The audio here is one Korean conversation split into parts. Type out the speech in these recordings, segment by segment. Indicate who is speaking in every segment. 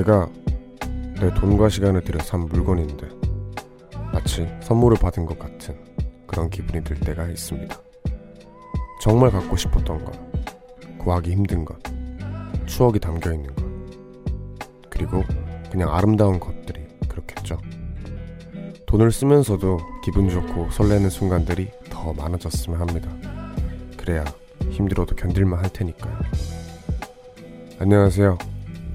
Speaker 1: 내가 내 돈과 시간을 들여 산 물건인데 마치 선물을 받은 것 같은 그런 기분이 들 때가 있습니다. 정말 갖고 싶었던 것, 구하기 힘든 것, 추억이 담겨 있는 것, 그리고 그냥 아름다운 것들이 그렇겠죠. 돈을 쓰면서도 기분 좋고 설레는 순간들이 더 많아졌으면 합니다. 그래야 힘들어도 견딜만 할 테니까요. 안녕하세요.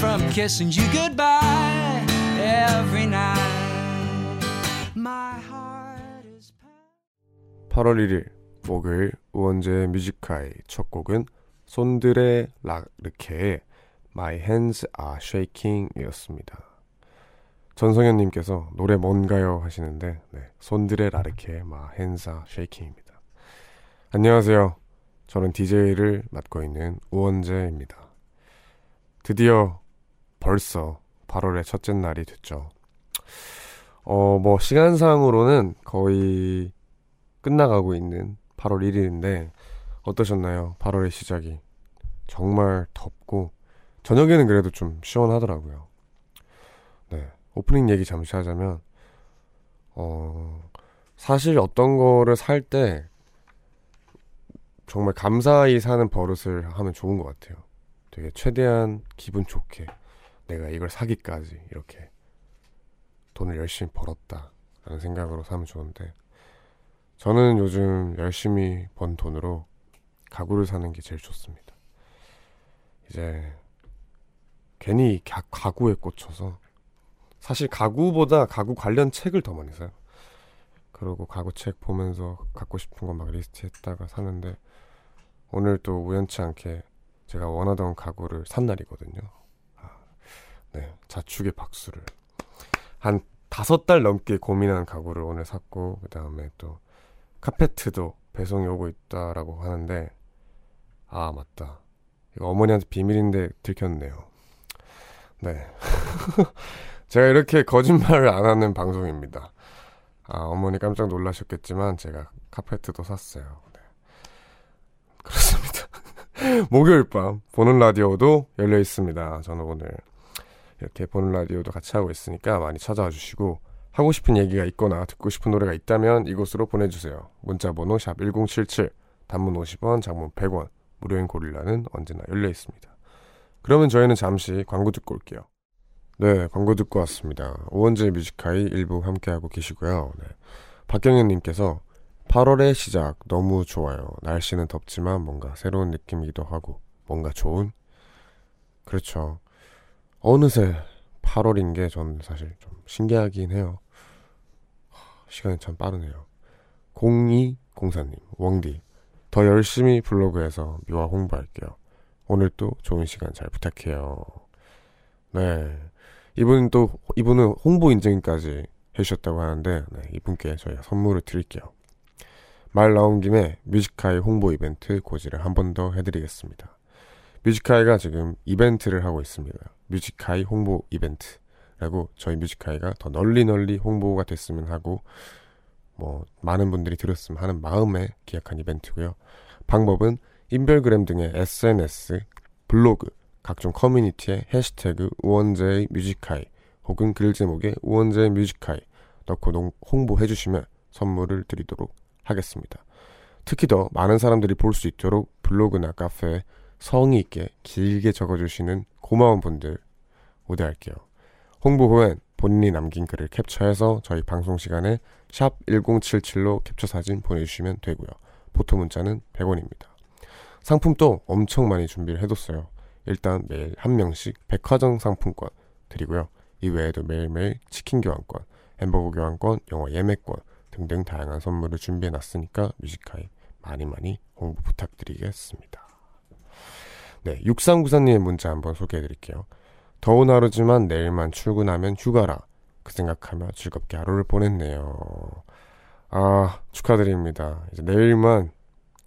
Speaker 2: from kissing you goodbye every night. My heart is.
Speaker 1: 8월 1일 목요일 우원재 뮤지카의 첫 곡은 손들의 라르케의 My Hands Are Shaking 이었습니다. 전성현님께서 노래 뭔가요 하시는데 네, 손들의 My Hands Are Shaking입니다. 안녕하세요. 저는 DJ를 맡고 있는 우원재입니다. 드디어 벌써 8월의 첫째 날이 됐죠. 어, 뭐, 시간상으로는 거의 끝나가고 있는 8월 1일인데 어떠셨나요? 8월의 시작이 정말 덥고 저녁에는 그래도 좀 시원하더라고요. 네 오프닝 얘기 잠시 하자면 어 사실 어떤 거를 살 때 정말 감사히 사는 버릇을 하면 좋은 것 같아요. 되게 최대한 기분 좋게 내가 이걸 사기까지 이렇게 돈을 열심히 벌었다라는 생각으로 사면 좋은데 저는 요즘 열심히 번 돈으로 가구를 사는 게 제일 좋습니다. 이제 괜히 가, 가구에 꽂혀서 사실 가구보다 가구 관련 책을 더 많이 사요. 그리고 가구 책 보면서 갖고 싶은 거 막 리스트했다가 사는데 오늘 또 우연치 않게 제가 원하던 가구를 산 날이거든요. 아, 네, 자축의 박수를. 한 다섯 달 넘게 고민한 가구를 오늘 샀고 그 다음에 또 카페트도 배송이 오고 있다라고 하는데 아 맞다. 이거 어머니한테 비밀인데 들켰네요. 네. 제가 이렇게 거짓말을 안 하는 방송입니다. 아 어머니 깜짝 놀라셨겠지만 제가 카페트도 샀어요. 네. 그렇습니다. 목요일 밤 보는 라디오도 열려 있습니다. 저는 오늘 이렇게 보는 라디오도 같이 하고 있으니까 많이 찾아와 주시고 하고 싶은 얘기가 있거나 듣고 싶은 노래가 있다면 이곳으로 보내주세요. 문자 번호 샵 1077, 단문 50원, 장문 100원, 무료인 고릴라는 언제나 열려 있습니다. 그러면 저희는 잠시 광고 듣고 올게요. 네, 광고 듣고 왔습니다. 오원재 뮤지카이 일부 함께하고 계시고요. 네. 박경현님께서 8월의 시작 너무 좋아요. 날씨는 덥지만 뭔가 새로운 느낌이기도 하고 뭔가 좋은? 그렇죠. 어느새 8월인 게 저는 사실 좀 신기하긴 해요. 시간이 참 빠르네요. 0204님, 웡디. 더 열심히 블로그에서 뮤하 홍보할게요. 오늘 또 좋은 시간 잘 부탁해요. 네. 이분 또, 이분은 홍보 인증까지 해주셨다고 하는데, 네, 이분께 저희가 선물을 드릴게요. 말 나온 김에 Music High 홍보 이벤트 고지를 한 번 더 해드리겠습니다. Music High가 지금 이벤트를 하고 있습니다. Music High 홍보 이벤트. 라고 저희 Music High가 더 널리 널리 홍보가 됐으면 하고 뭐 많은 분들이 들었으면 하는 마음에 기약한 이벤트고요. 방법은 인별그램 등의 SNS, 블로그, 각종 커뮤니티에 해시태그 우원재의 뮤지카이 혹은 글 제목에 우원재의 뮤지카이 넣고 농, 홍보해 주시면 선물을 드리도록 하겠습니다. 특히 더 많은 사람들이 볼 수 있도록 블로그나 카페에 성의 있게 길게 적어주시는 고마운 분들 우대할게요. 홍보 후엔 본인이 남긴 글을 캡처해서 저희 방송 시간에 샵 1077로 캡처 사진 보내주시면 되고요. 보통 문자는 100원입니다. 상품도 엄청 많이 준비를 해뒀어요. 일단 매일 한 명씩 백화점 상품권 드리고요. 이 외에도 매일매일 치킨 교환권, 햄버거 교환권, 영화 예매권 등등 다양한 선물을 준비해놨으니까 뮤지카이 많이 많이 홍보 부탁드리겠습니다. 네, 6394님의 문자 한번 소개해드릴게요. 더운 하루지만 내일만 출근하면 휴가라. 그 생각하며 즐겁게 하루를 보냈네요. 아, 축하드립니다. 이제 내일만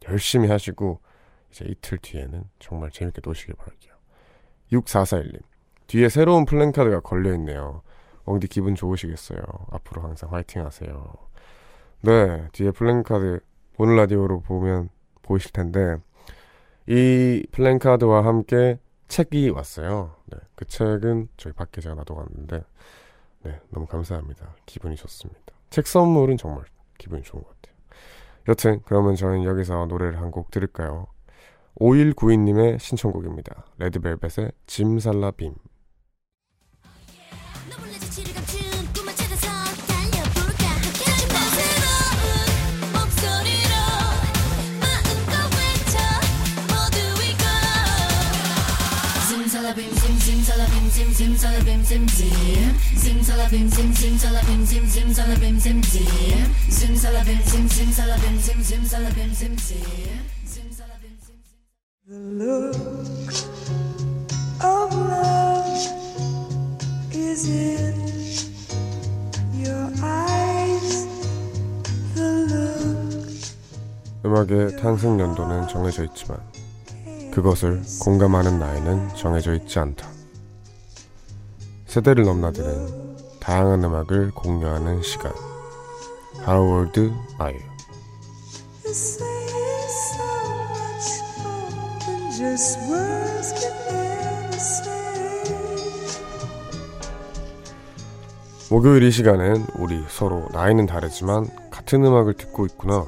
Speaker 1: 열심히 하시고, 이제 이틀 뒤에는 정말 재밌게 노시길 바랄게요. 6441님. 뒤에 새로운 플랜카드가 걸려있네요. 엉디 기분 좋으시겠어요. 앞으로 항상 화이팅 하세요. 네, 뒤에 플랜카드 오늘 라디오로 보면 보이실 텐데, 이 플랜카드와 함께 책이 왔어요. 네, 그 책은 저희 밖에 제가 놔둬갔는데, 네, 너무 감사합니다. 기분이 좋습니다. 책 선물은 정말 기분이 좋은 것 같아요. 여튼, 그러면 저는 여기서 노래를 한 곡 들을까요? 5192님의 신청곡입니다. 레드벨벳의 짐살라빔.
Speaker 2: Sim simsalabim sim simsalabim sim sim simsalabim sim The look of love is in your eyes The look
Speaker 1: 음악의 탄생 연도는 정해져 있지만 그것을 공감하는 나이는 정해져 있지 않다. 세대를 넘나드는 다양한 음악을 공유하는 시간. 하워드 아이유. 목요일 이 시간엔 우리 서로 나이는 다르지만 같은 음악을 듣고 있구나.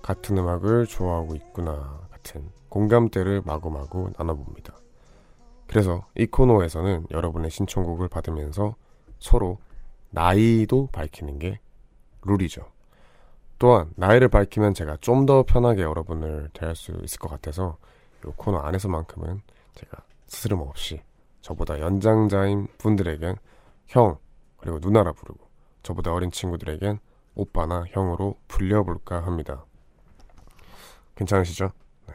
Speaker 1: 같은 음악을 좋아하고 있구나. 같은 공감대를 마구마구 나눠봅니다. 그래서 이 코너에서는 여러분의 신청곡을 받으면서 서로 나이도 밝히는 게 룰이죠. 또한 나이를 밝히면 제가 좀 더 편하게 여러분을 대할 수 있을 것 같아서 이 코너 안에서만큼은 제가 스스럼 없이 저보다 연장자인 분들에겐 형 그리고 누나라 부르고 저보다 어린 친구들에겐 오빠나 형으로 불려볼까 합니다. 괜찮으시죠? 네.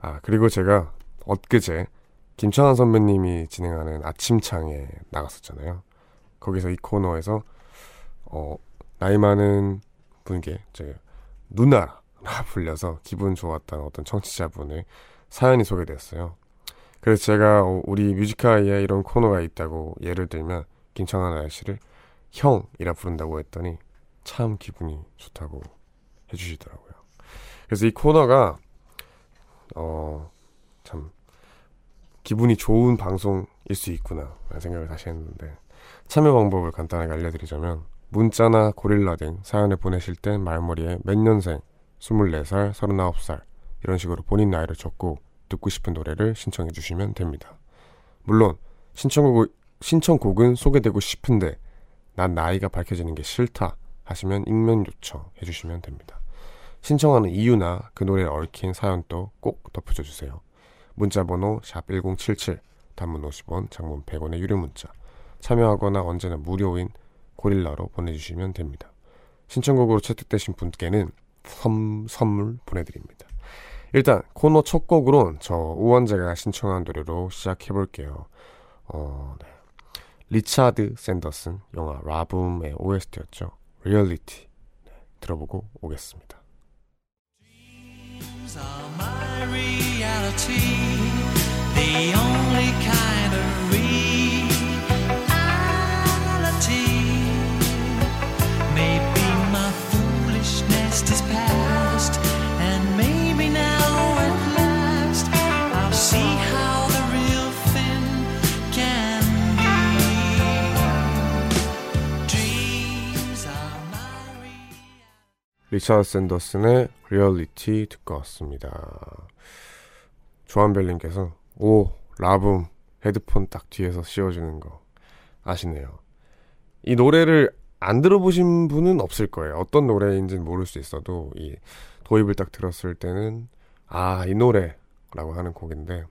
Speaker 1: 아 그리고 제가 엊그제 김천환 선배님이 진행하는 아침창에 나갔었잖아요. 거기서 이 코너에서 어, 나이 많은 분께 제가 누나라 불려서 기분 좋았다는 어떤 청취자분의 사연이 소개됐어요. 그래서 제가 어, 우리 뮤지카이에 이런 코너가 있다고 예를 들면 김천환 아저씨를 형이라 부른다고 했더니 참 기분이 좋다고 해주시더라고요. 그래서 이 코너가 어참 기분이 좋은 방송일 수 있구나 라는 생각을 다시 했는데 참여 방법을 간단하게 알려드리자면 문자나 고릴라 등 사연을 보내실 땐 말머리에 몇 년생, 24살, 39살 이런 식으로 본인 나이를 적고 듣고 싶은 노래를 신청해 주시면 됩니다. 물론 신청곡, 신청곡은 소개되고 싶은데 난 나이가 밝혀지는 게 싫다 하시면 익명 요청해 주시면 됩니다. 신청하는 이유나 그 노래에 얽힌 사연도 꼭 덧붙여 주세요. 문자번호 샵 1077 단문 50원 장문 100원의 유료 문자 참여하거나 언제나 무료인 고릴라로 보내주시면 됩니다. 신청곡으로 채택되신 분께는 선, 선물 보내드립니다. 일단 코너 첫 곡으론 저 우원재가 신청한 노래로 시작해볼게요. 어, 네. 리차드 샌더슨 영화 라붐의 OST였죠. Reality 네, 들어보고 오겠습니다. The only kind 리차드 샌더슨의 리얼리티 듣고 왔습니다. 조한별님께서 오 라붐 헤드폰 딱 뒤에서 씌워주는 거 아시네요. 이 노래를 안 들어보신 분은 없을 거예요. 어떤 노래인지는 모를 수 있어도 이 도입을 딱 들었을 때는 아 이 노래라고 하는 곡인데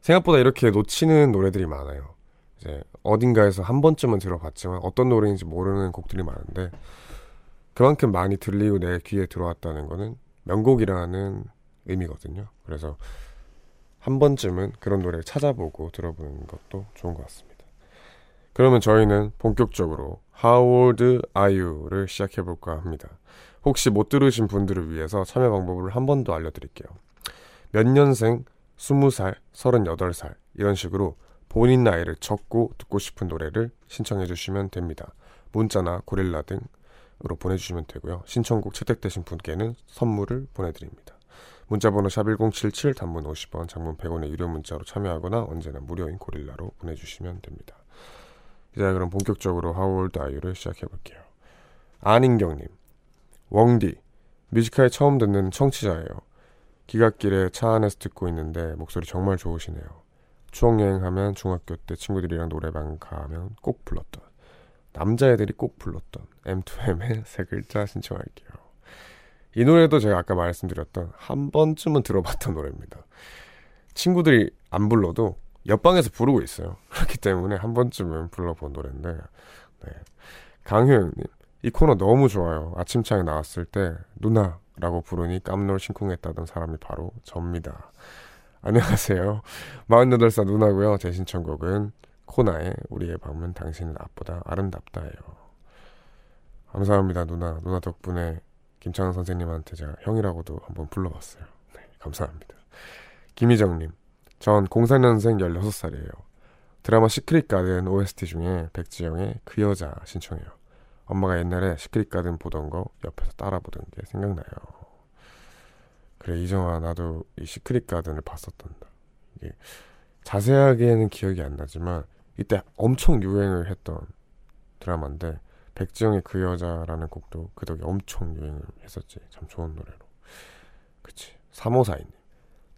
Speaker 1: 생각보다 이렇게 놓치는 노래들이 많아요. 이제 어딘가에서 한 번쯤은 들어봤지만 어떤 노래인지 모르는 곡들이 많은데 그만큼 많이 들리고 내 귀에 들어왔다는 거는 명곡이라는 의미거든요. 그래서 한 번쯤은 그런 노래를 찾아보고 들어보는 것도 좋은 것 같습니다. 그러면 저희는 본격적으로 How old are you를 시작해 볼까 합니다. 혹시 못 들으신 분들을 위해서 참여 방법을 한 번 더 알려드릴게요. 몇 년생, 20살, 38살 이런 식으로 본인 나이를 적고 듣고 싶은 노래를 신청해 주시면 됩니다. 문자나 고릴라 등 으로 보내주시면 되고요. 신청곡 채택되신 분께는 선물을 보내드립니다. 문자번호 샵1077 단문 50원 장문 100원의 유료 문자로 참여하거나 언제나 무료인 고릴라로 보내주시면 됩니다. 이제 그럼 본격적으로 are you를 시작해볼게요. 안인경님 웡디 뮤지카에 처음 듣는 청취자예요. 기갓길에 차 안에서 듣고 있는데 목소리 정말 좋으시네요. 추억여행하면 중학교 때 친구들이랑 노래방 가면 꼭 불렀던 남자애들이 꼭 불렀던 M2M의 세 글자 신청할게요. 이 노래도 제가 아까 말씀드렸던 한 번쯤은 들어봤던 노래입니다. 친구들이 안 불러도 옆방에서 부르고 있어요. 그렇기 때문에 한 번쯤은 불러본 노래인데 네. 강효영님 이 코너 너무 좋아요. 아침창에 나왔을 때 누나라고 부르니 깜놀 심쿵했다던 사람이 바로 접니다. 안녕하세요. 48살 누나고요. 제 신청곡은 코나의 우리의 밤은 당신의 낮보다 아름답다예요. 감사합니다 누나. 누나 덕분에 김창완 선생님한테 제가 형이라고도 한번 불러봤어요. 네, 감사합니다. 김희정님. 전 04년생 16살이에요. 드라마 Secret Garden OST 중에 백지영의 그 여자 신청해요. 엄마가 옛날에 Secret Garden 보던 거 옆에서 따라 보던 게 생각나요. 그래 이정아 나도 이 Secret Garden을 봤었단다. 이게 자세하게는 기억이 안 나지만 이때 엄청 유행을 했던 드라마인데 백지영의 그 여자라는 곡도 그 덕에 엄청 유행을 했었지. 참 좋은 노래로. 그치. 3542님.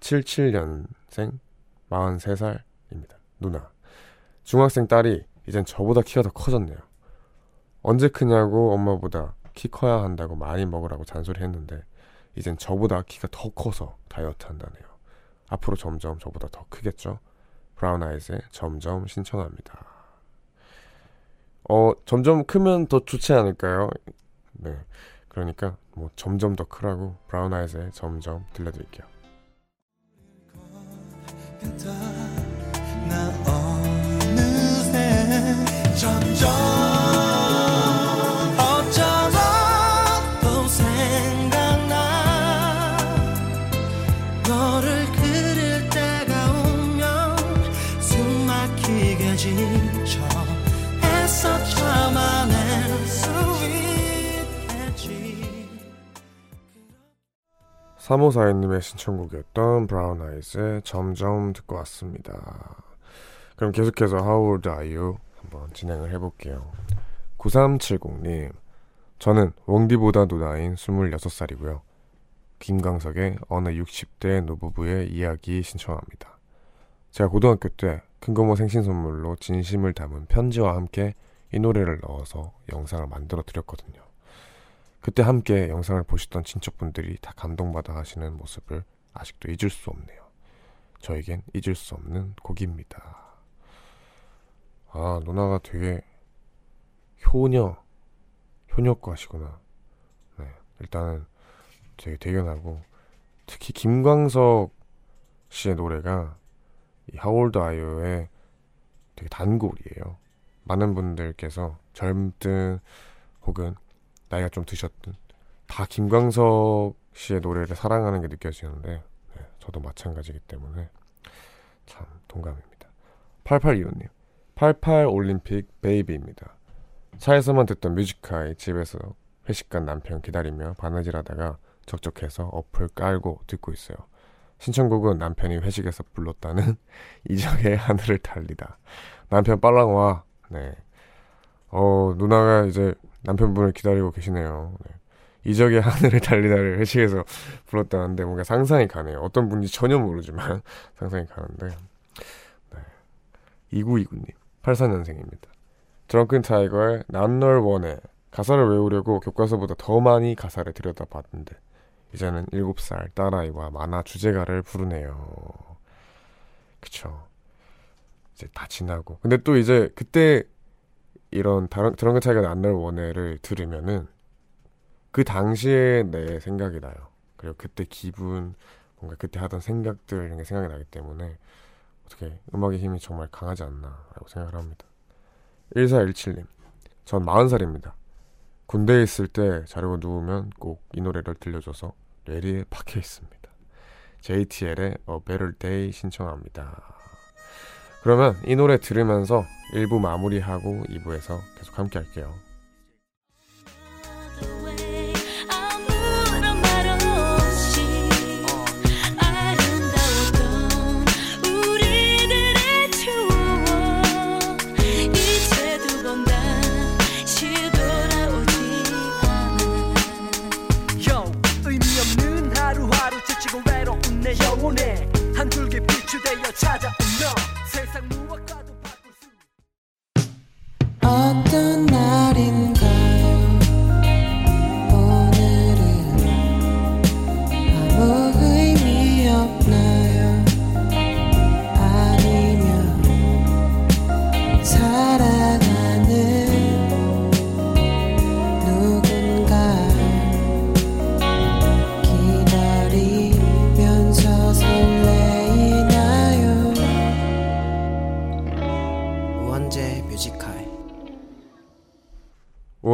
Speaker 1: 77년생 43살입니다. 누나. 중학생 딸이 이젠 저보다 키가 더 커졌네요. 언제 크냐고 엄마보다 키 커야 한다고 많이 먹으라고 잔소리 했는데 이젠 저보다 키가 더 커서 다이어트 한다네요. 앞으로 점점 저보다 더 크겠죠? 브라운 아이즈의 점점 신청합니다. 어, 점점 크면 더 좋지 않을까요? 네. 그러니까 뭐 점점 더 크라고 브라운 아이즈의 점점 들려드릴게요. 사모사인님의 신청곡이었던 브라운 아이즈의 점점 듣고 왔습니다. 그럼 계속해서 How old are you? 한번 진행을 해볼게요. 9370님, 저는 웡디보다 누나인 26살이고요. 김광석의 어느 60대 노부부의 이야기 신청합니다. 제가 고등학교 때 큰고모 생신 선물로 진심을 담은 편지와 함께 이 노래를 넣어서 영상을 만들어 드렸거든요. 그때 함께 영상을 보시던 친척분들이 다 감동받아 하시는 모습을 아직도 잊을 수 없네요. 저에겐 잊을 수 없는 곡입니다. 아, 누나가 되게 효녀, 효녀과시구나. 네, 일단은 되게 대견하고, 특히 김광석 씨의 노래가 이 하월드 아이오의 되게 단골이에요. 많은 분들께서 젊든 혹은 나이가 좀 드셨든 다 김광석 씨의 노래를 사랑하는 게 느껴지는데 네, 저도 마찬가지이기 때문에 참 동감입니다. 8825님 88 올림픽 baby입니다. 차에서만 듣던 Music High 집에서 회식 간 남편 기다리며 바느질하다가 적적해서 어플 깔고 듣고 있어요. 신청곡은 남편이 회식에서 불렀다는 이적의 하늘을 달리다. 남편 빨랑 와. 네. 어, 누나가 이제 남편분을 기다리고 계시네요. 네. 이적의 하늘을 달리다를 회식에서 불렀다는데 뭔가 상상이 가네요. 어떤 분인지 전혀 모르지만 상상이 가는데. 네. 2929님, 84년생입니다. 드렁큰 타이거의 난 널 원해. 가사를 외우려고 교과서보다 더 많이 가사를 들여다봤는데 이제는 7살 딸아이와 만화 주제가를 부르네요. 그쵸. 이제 다 지나고. 근데 또 이제 그때 이런 다른 드렁큰 차이가 안날 원해를 들으면은 그 당시에 내 생각이 나요. 그리고 그때 기분, 뭔가 그때 하던 생각들 이런 게 생각이 나기 때문에 어떻게 음악의 힘이 정말 강하지 않나라고 생각을 합니다. 1417님. 전 40살입니다. 군대에 있을 때 자려고 누우면 꼭 이 노래를 들려줘서 뇌리에 박혀 있습니다. JTL의 A Better Day 신청합니다. 그러면 이 노래 들으면서 1부 마무리하고 2부에서 계속 함께 할게요.
Speaker 3: 찾아온 너 세상 무엇과도 바꿀 수
Speaker 4: 어떤 날인가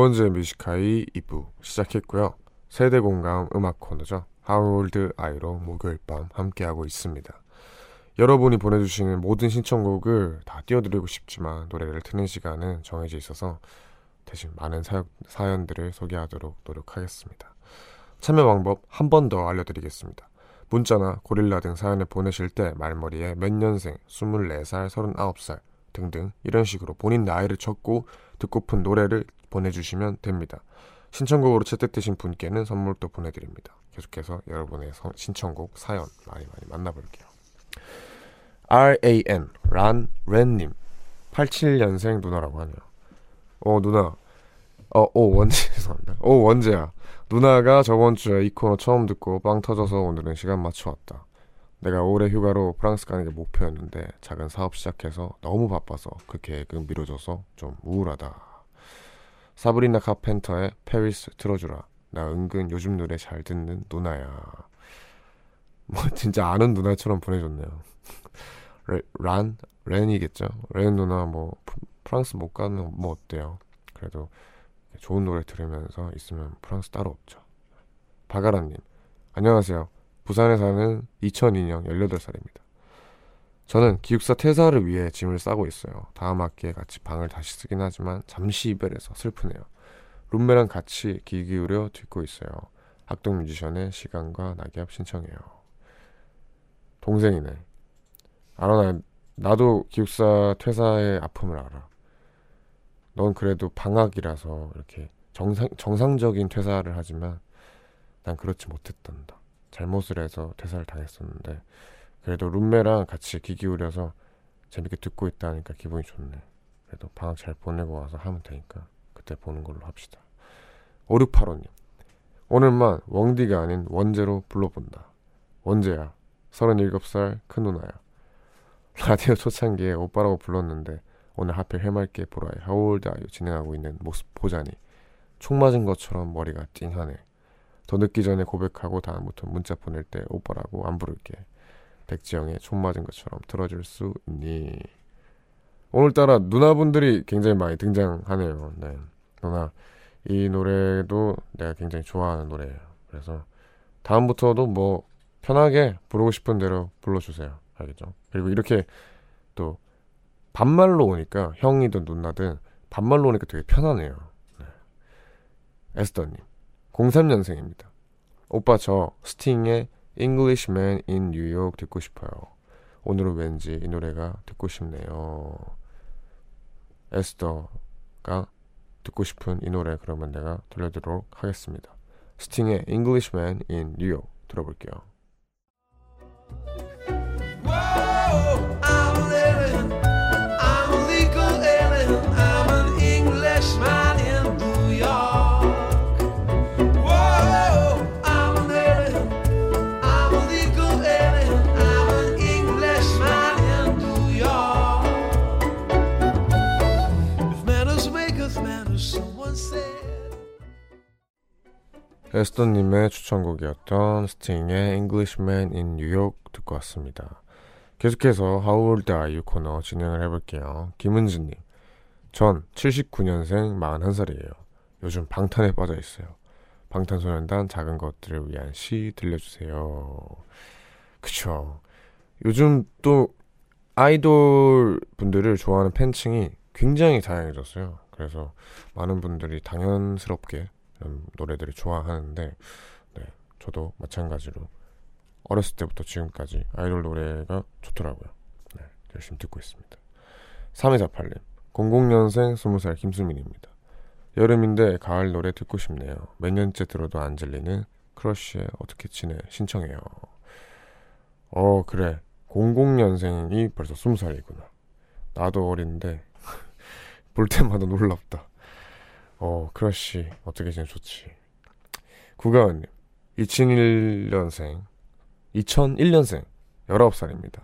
Speaker 1: 우원재 뮤지카이 2부 시작했고요. 세대 공감 음악 코너죠. 하울드 아이로 목요일 밤 함께하고 있습니다. 여러분이 보내주시는 모든 신청곡을 다 띄워드리고 싶지만 노래를 트는 시간은 정해져 있어서 대신 많은 사연, 사연들을 소개하도록 노력하겠습니다. 참여 방법 한 번 더 알려드리겠습니다. 문자나 고릴라 등 사연을 보내실 때 말머리에 몇 년생, 24살, 39살 등등 이런 식으로 본인 나이를 적고 듣고픈 노래를 보내주시면 됩니다. 신청곡으로 채택되신 분께는 선물도 보내드립니다. 계속해서 여러분의 서- 신청곡 사연 많이 많이 만나볼게요. RAN 란 렌님 87년생 누나라고 하네요. 어 누나 어 오 원재 죄송합니다. 오 원재야 누나가 저번 주에 이 코너 처음 듣고 빵 터져서 오늘은 시간 맞춰 왔다. 내가 올해 휴가로 프랑스 가는 게 목표였는데 작은 사업 시작해서 너무 바빠서 그 계획은 미뤄져서 좀 우울하다. 사브리나 카펜터의 페리스 틀어주라. 나 은근 요즘 노래 잘 듣는 누나야. 뭐 진짜 아는 누나처럼 보내줬네요. 레, 란 렌이겠죠. 렌 누나 뭐 프- 프랑스 못 가는 뭐 어때요? 그래도 좋은 노래 들으면서 있으면 프랑스 따로 없죠. 바가라님 안녕하세요. 부산에 사는 2002년 18살입니다. 저는 기숙사 퇴사를 위해 짐을 싸고 있어요. 다음 학기에 같이 방을 다시 쓰긴 하지만 잠시 이별해서 슬프네요. 룸메랑 같이 귀 기울여 듣고 있어요. 학동 뮤지션의 시간과 낙엽 신청해요. 동생이네. 알아, 나, 나도 기숙사 퇴사의 아픔을 알아. 넌 그래도 방학이라서 이렇게 정상, 정상적인 퇴사를 하지만 난 그렇지 못했단다. 잘못을 해서 퇴사를 당했었는데 그래도 룸메랑 같이 귀 기울여서 재밌게 듣고 있다니까 기분이 좋네. 그래도 방학 잘 보내고 와서 하면 되니까 그때 보는 걸로 합시다. 5685님 오늘만 웡디가 아닌 원재로 불러본다. 원재야 37살 큰 누나야. 라디오 초창기에 오빠라고 불렀는데 오늘 하필 해맑게 보라의 하울드 아유 진행하고 있는 모습 보자니 총 맞은 것처럼 머리가 띵하네. 더 늦기 전에 고백하고 다음부터 문자 보낼 때 오빠라고 안 부를게. 백지영의 총 맞은 것처럼 들어줄 수 있니? 오늘따라 누나분들이 굉장히 많이 등장하네요. 네. 누나, 이 노래도 내가 굉장히 좋아하는 노래예요. 그래서 다음부터도 뭐 편하게 부르고 싶은 대로 불러주세요. 알겠죠? 그리고 이렇게 또 반말로 오니까 형이든 누나든 반말로 오니까 되게 편하네요. 네. 에스더님, 03년생입니다. 오빠 저 스팅의 Englishman in New York 듣고 싶어요. 오늘은 왠지 이 노래가 듣고 싶네요. 에스더가 듣고 싶은 이 노래 그러면 내가 들려드리도록 하겠습니다. 스팅의 Englishman in New York 들어볼게요. 에스더님의 추천곡이었던 스팅의 Englishman in New York 듣고 왔습니다. 계속해서 How Old Are You 코너 진행을 해볼게요. 김은지님, 전 79년생 41살이에요. 요즘 방탄에 빠져 있어요. 방탄소년단 작은 것들을 위한 시 들려주세요. 그쵸. 요즘 또 아이돌 분들을 좋아하는 팬층이 굉장히 다양해졌어요. 그래서 많은 분들이 당연스럽게 이런 노래들을 좋아하는데, 네, 저도 마찬가지로 어렸을 때부터 지금까지 아이돌 노래가 좋더라고요. 네, 열심히 듣고 있습니다. 3248님, 00년생 20살 김수민입니다. 여름인데 가을 노래 듣고 싶네요. 몇 년째 들어도 안 질리는 크러쉬의 어떻게 지내 신청해요. 어 그래 00년생이 벌써 20살이구나. 나도 어린데 볼 때마다 놀랍다. 어 크러쉬 어떻게 지내 좋지. 구가은님 2001년생 2001년생 19살입니다.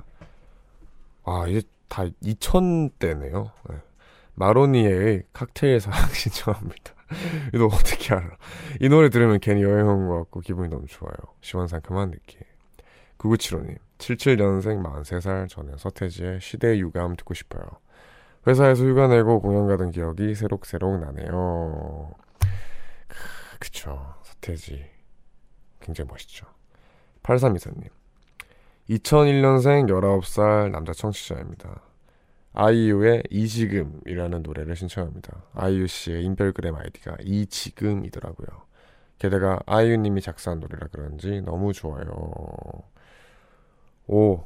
Speaker 1: 아 이제 다 2000대네요. 네. 마로니에의 칵테일 사랑 신청합니다. 이거 어떻게 알아? 이 노래 들으면 괜히 여행 온 것 같고 기분이 너무 좋아요. 시원상큼한 느낌. 9975님, 77년생 43살 저는 서태지의 시대의 유감 듣고 싶어요. 회사에서 휴가 내고 공연 가던 기억이 새록새록 나네요. 크, 그쵸. 서태지. 굉장히 멋있죠. 8324님, 2001년생 19살 남자 청취자입니다. 아이유의 이지금이라는 노래를 신청합니다. 아이유 씨의 인별그램 아이디가 이지금이더라고요. 게다가 아이유님이 작사한 노래라 그런지 너무 좋아요. 오,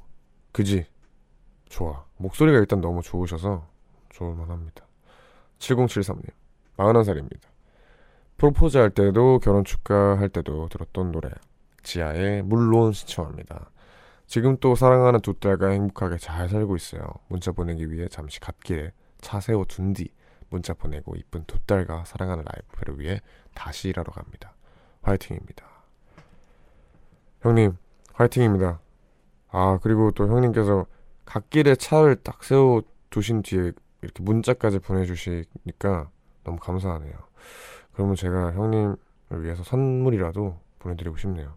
Speaker 1: 그지? 좋아. 목소리가 일단 너무 좋으셔서 좋을만 합니다. 7073님, 41살입니다. 프로포즈 할 때도 결혼 축하할 때도 들었던 노래. 지하의 물론 신청합니다. 지금 또 사랑하는 두 딸과 행복하게 잘 살고 있어요. 문자 보내기 위해 잠시 갓길에 차 세워 둔 뒤 문자 보내고 이쁜 두 딸과 사랑하는 라이프를 위해 다시 일하러 갑니다. 화이팅입니다. 형님, 화이팅입니다. 아, 그리고 또 형님께서 갓길에 차를 딱 세워 두신 뒤에 이렇게 문자까지 보내주시니까 너무 감사하네요. 그러면 제가 형님을 위해서 선물이라도 보내드리고 싶네요.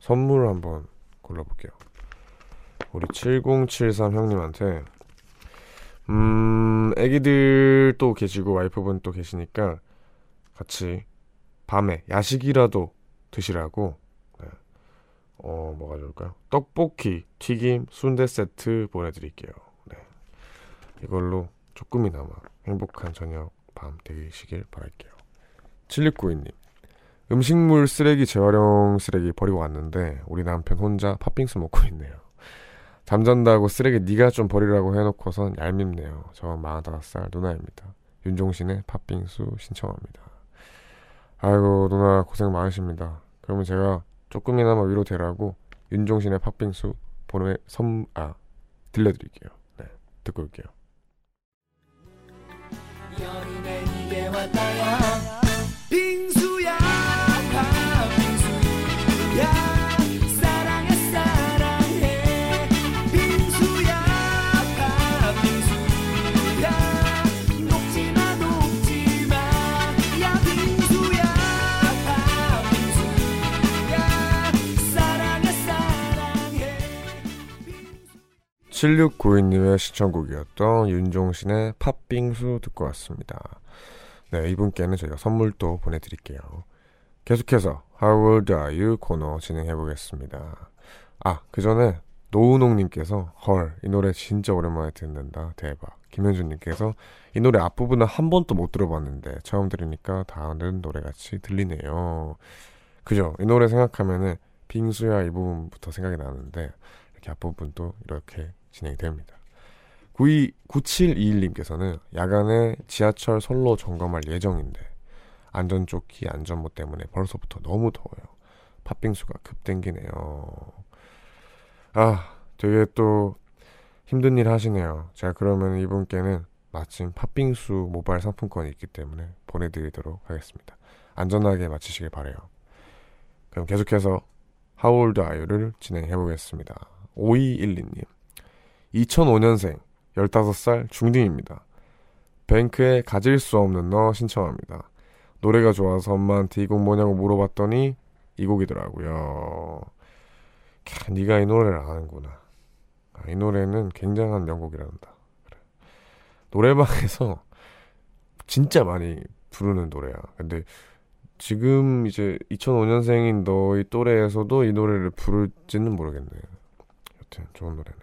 Speaker 1: 선물을 한번 골라볼게요. 우리 7073 형님한테 음 애기들 또 계시고 와이프분 또 계시니까 같이 밤에 야식이라도 드시라고 네. 어 뭐가 좋을까요? 떡볶이, 튀김, 순대 세트 보내드릴게요. 네. 이걸로 조금이나마 행복한 저녁 밤 되시길 바랄게요. 7692님 음식물 쓰레기 재활용 쓰레기 버리고 왔는데 우리 남편 혼자 팥빙수 먹고 있네요. 잠잔다고 쓰레기 네가 좀 버리라고 해놓고선 얄밉네요. 저 45살 누나입니다. 윤종신의 팥빙수 신청합니다. 아이고 누나 고생 많으십니다. 그러면 제가 조금이나마 위로 되라고 윤종신의 팥빙수 보내 섬아 들려드릴게요. 네 듣고 올게요.
Speaker 3: 빙수야 빙수야 사랑해 사랑해.
Speaker 1: 7692님의 시청곡이었던 윤종신의 팥빙수 듣고 왔습니다. 네, 이분께는 저희가 선물도 보내드릴게요. 계속해서 How old are you 코너 진행해 보겠습니다. 아, 그 전에 노은홍님께서 헐, 이 노래 진짜 오랜만에 듣는다. 대박. 김현준님께서 이 노래 앞부분은 한 번도 못 들어봤는데 처음 들으니까 다른 노래같이 들리네요. 그죠? 이 노래 생각하면은 빙수야 이 부분부터 생각이 나는데 이렇게 앞부분도 이렇게 진행이 됩니다. 92, 9721님께서는 야간에 지하철 선로 점검할 예정인데 안전조끼 안전모 때문에 벌써부터 너무 더워요. 팥빙수가 급 땡기네요. 아, 되게 또 힘든 일 하시네요. 제가 그러면 이분께는 마침 팥빙수 모바일 상품권이 있기 때문에 보내드리도록 하겠습니다. 안전하게 마치시길 바래요. 그럼 계속해서 are you를 진행해 보겠습니다. 5212님. 2005년생 15살 중딩입니다. 뱅크에 가질 수 없는 너 신청합니다. 노래가 좋아서 엄마한테 이 곡 뭐냐고 물어봤더니 이 곡이더라고요. 캬, 네가 이 노래를 아는구나. 아, 이 노래는 굉장한 명곡이란다. 그래. 노래방에서 진짜 많이 부르는 노래야. 근데 지금 이제 2005년생인 너희 또래에서도 이 노래를 부를지는 모르겠네. 여튼 좋은 노래네.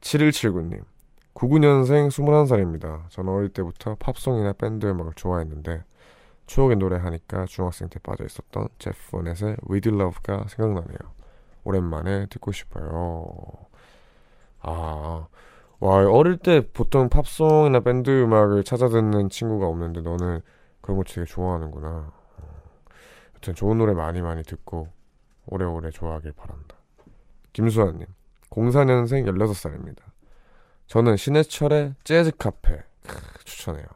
Speaker 1: 7179님. 99년생 21살입니다. 저는 어릴 때부터 팝송이나 밴드 음악을 좋아했는데 추억의 노래 하니까 중학생 때 빠져 있었던 제프 원넷의 With Love가 생각나네요. 오랜만에 듣고 싶어요. 아, 와 어릴 때 보통 팝송이나 밴드 음악을 찾아 듣는 친구가 없는데 너는 그런 거 되게 좋아하는구나. 어. 여튼 좋은 노래 많이 많이 듣고 오래오래 좋아하길 바란다. 김수환님, 04년생 16살입니다. 저는 신해철의 재즈 카페 크, 추천해요.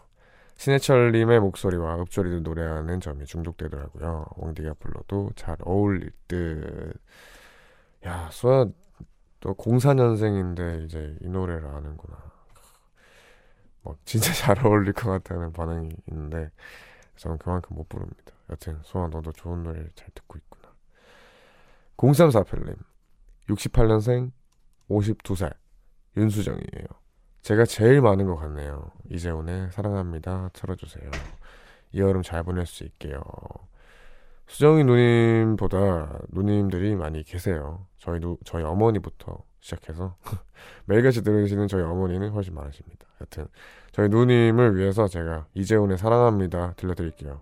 Speaker 1: 신해철님의 목소리와 읍조리도 노래하는 점이 중독되더라고요. 왕디가 불러도 잘 어울릴 듯. 야, 수아 또 04년생인데 이제 이 노래를 아는구나. 뭐 진짜 잘 어울릴 것 같다는 반응이 있는데 저는 그만큼 못 부릅니다. 여튼 수아 너도 좋은 노래를 잘 듣고 있구나. 0348님 68년생 52살 윤수정이에요. 제가 제일 많은 것 같네요. 이재훈의 사랑합니다. 틀어주세요. 이 여름 잘 보낼 수 있게요. 수정이 누님보다 누님들이 많이 계세요. 저희 누, 저희 어머니부터 시작해서 매일같이 들으시는 저희 어머니는 훨씬 많으십니다. 여튼 저희 누님을 위해서 제가 이재훈의 사랑합니다 들려드릴게요.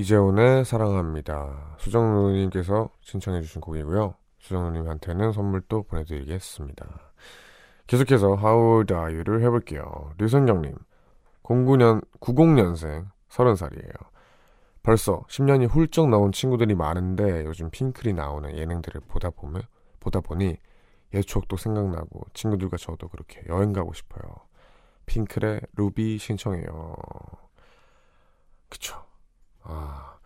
Speaker 1: 이재훈의 사랑합니다. 수정 누님께서 신청해주신 곡이고요. 수정 누님한테는 선물도 보내드리겠습니다. 계속해서 How old are you를 해볼게요. 류선경님, 09년, 90년생, 30살이에요. 벌써 10년이 훌쩍 나온 친구들이 많은데 요즘 핑클이 나오는 예능들을 보다 보면, 보다 보니 옛 추억도 생각나고 친구들과 저도 그렇게 여행 가고 싶어요. 핑클의 루비 신청해요. 그쵸. 아,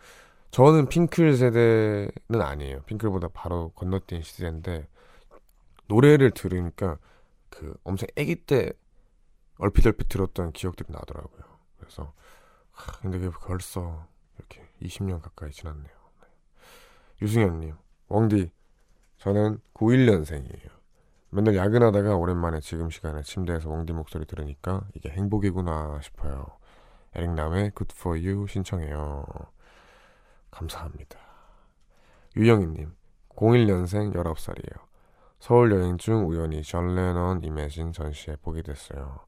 Speaker 1: 저는 핑클 세대는 아니에요. 핑클보다 바로 건너뛴 시대인데 노래를 들으니까 그 엄청 아기 때 얼핏얼핏 들었던 기억들이 나더라고요. 그래서 하, 근데 그게 벌써 이렇게 20년 가까이 지났네요. 네. 유승현님, 왕디, 저는 91년생이에요. 맨날 야근하다가 오랜만에 지금 시간에 침대에서 왕디 목소리 들으니까 이게 행복이구나 싶어요. 에릭남의 Good For You 신청해요. 감사합니다. 유영희님, 01년생 19살이에요. 서울 여행 중 우연히 존 레넌 Imagine 전시회 보게 됐어요.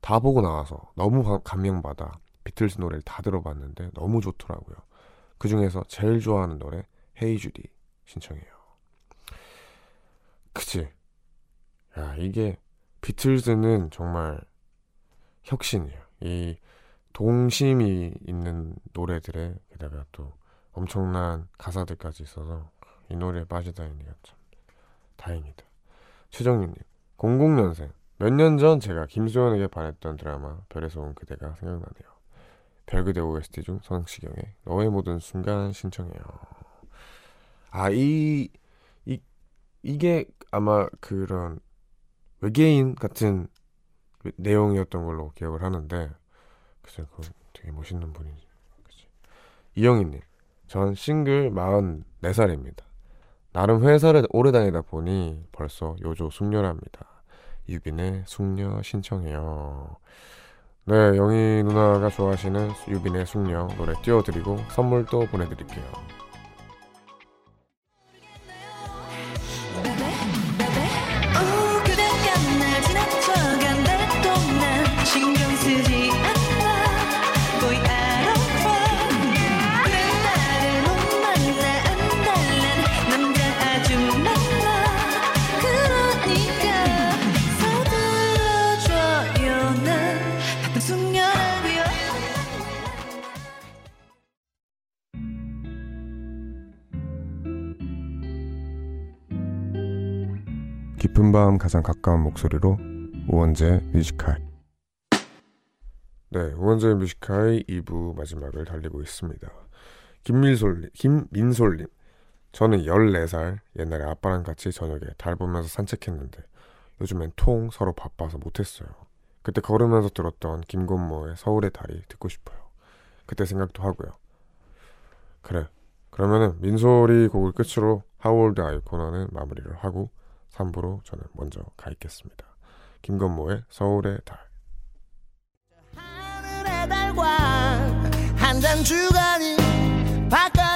Speaker 1: 다 보고 나와서 너무 감- 감명받아 비틀즈 노래를 다 들어봤는데 너무 좋더라고요. 그 중에서 제일 좋아하는 노래 헤이 주디 신청해요. 그치? 야 이게 비틀즈는 정말 혁신이에요. 이 동심이 있는 노래들에 게다가 또 엄청난 가사들까지 있어서 이 노래에 빠지다니까 참 다행이다. 최정윤님, 00년생. 몇 년 전 제가 김소연에게 반했던 드라마 별에서 온 그대가 생각나네요. 별그대 OST 중 성시경의 너의 모든 순간 신청해요. 아, 이, 이, 이게 아마 그런 외계인 같은 내용이었던 걸로 기억을 하는데, 글쎄, 그 되게 멋있는 분이지. 그치. 이영희님, 전 싱글 44살입니다. 나름 회사를 오래 다니다 보니 벌써 요조 숙녀랍니다. 유빈의 숙녀 신청해요. 네, 영희 누나가 좋아하시는 유빈의 숙녀 노래 띄워드리고 선물도 보내드릴게요. 밤 가장 가까운 목소리로 우원재 Music High 네, 우원재의 Music High 2부 마지막을 달리고 있습니다. 김민솔님, 김민솔님. 저는 14살, 옛날에 아빠랑 같이 저녁에 달 보면서 산책했는데 요즘엔 통 서로 바빠서 못했어요. 그때 걸으면서 들었던 김건모의 서울의 달이 듣고 싶어요. 그때 생각도 하고요. 그래. 그러면은 민솔이 곡을 끝으로 How Old Are You 코너는 마무리를 하고 3부로 저는 먼저 가 있겠습니다. 김건모의 서울의 달.
Speaker 5: 하늘의 달과 한잔 주거니 받거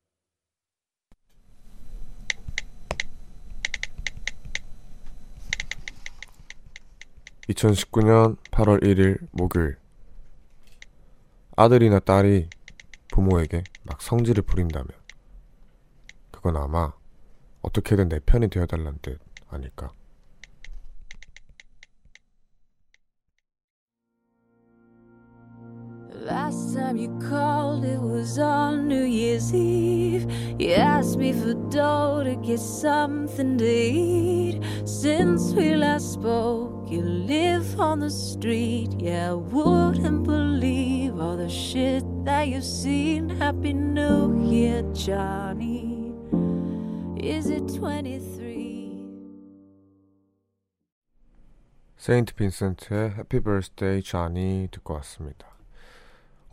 Speaker 1: (2019년 8월 1일) 목요일. 아들이나 딸이 부모에게 막 성질을 부린다면 그건 아마 어떻게든 내 편이 되어달란 뜻 아닐까
Speaker 2: Last time you called, it was on New Year's Eve. You asked me for dough to get something to eat. Since we last spoke, you live on the street. Yeah, I wouldn't believe all the shit that you've seen. Happy New Year, Johnny. Is it 23?
Speaker 1: 세인트 빈센트의 해피 버스데이 자니 듣고 왔습니다.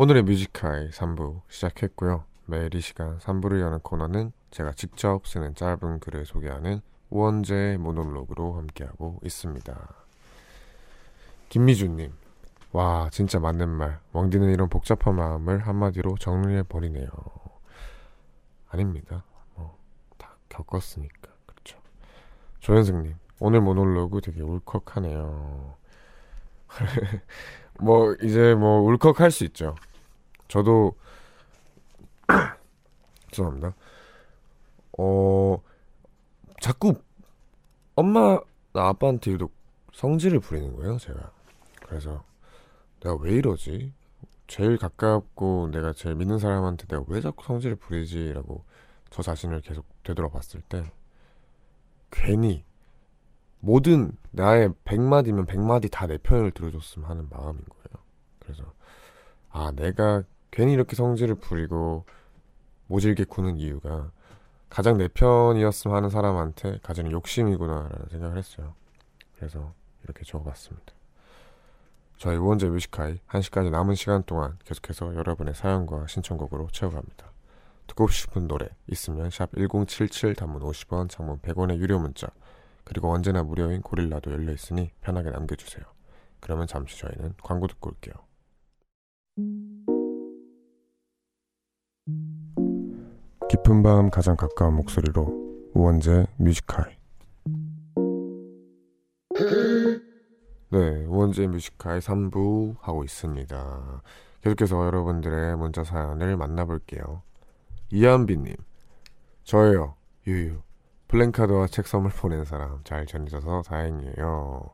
Speaker 1: 오늘의 뮤지카이 3부 시작했고요. 매일 이 시간 3부를 여는 코너는 제가 직접 쓰는 짧은 글을 소개하는 우원재 모놀로그로 함께하고 있습니다. 김미주님, 와 진짜 맞는 말. 웡디는 이런 복잡한 마음을 한마디로 정리해버리네요. 아닙니다. 뭐, 다 겪었으니까. 그렇죠. 조현승님, 오늘 모놀로그 되게 울컥하네요. 뭐 이제 뭐 울컥할 수 있죠. 저도 죄송합니다. 어 자꾸 엄마 나 아빠한테 유독 성질을 부리는 거예요, 제가. 그래서 내가 왜 이러지? 제일 가깝고 내가 제일 믿는 사람한테 내가 왜 자꾸 성질을 부리지라고 저 자신을 계속 되돌아봤을 때 괜히 모든 나의 100마디면 100마디 다 내 편을 들어줬으면 하는 마음인 거예요. 그래서 아 내가 괜히 이렇게 성질을 부리고 모질게 구는 이유가 가장 내 편이었으면 하는 사람한테 가지는 욕심이구나라는 생각을 했어요. 그래서 이렇게 적어봤습니다. 저희 우원재 뮤지카이 1시까지 남은 시간 동안 계속해서 여러분의 사연과 신청곡으로 채워갑니다. 듣고 싶은 노래 있으면 샵 1077 단문 50원 장문 100원의 유료 문자 그리고 언제나 무료인 고릴라도 열려 있으니 편하게 남겨주세요. 그러면 잠시 저희는 광고 듣고 올게요. 깊은 밤 가장 가까운 목소리로 우원재 뮤지카이 네, 우원재 뮤지카이 3부 하고 있습니다. 계속해서 여러분들의 문자 사연을 만나볼게요. 이한비님, 저예요, 유유. 플랜카드와 책 선물 보낸 사람 잘 전해져서 다행이에요.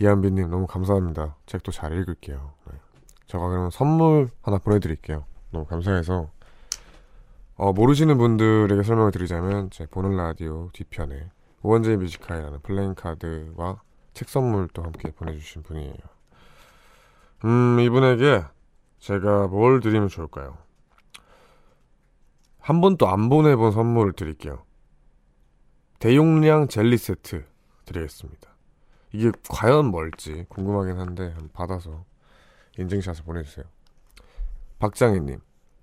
Speaker 1: 이한비님 너무 감사합니다. 책도 잘 읽을게요. 네. 제가 그러면 선물 하나 보내드릴게요. 너무 감사해서 어, 모르시는 분들에게 설명을 드리자면 제 보는 라디오 뒤편에 우원재 뮤지카이라는 플랜카드와 책 선물도 함께 보내주신 분이에요. 음 이분에게 제가 뭘 드리면 좋을까요? 한 번도 안 보내본 선물을 드릴게요. 대용량 젤리 세트 드리겠습니다. 이게 과연 뭘지 궁금하긴 한데 받아서 인증샷을 보내주세요. 박장희님,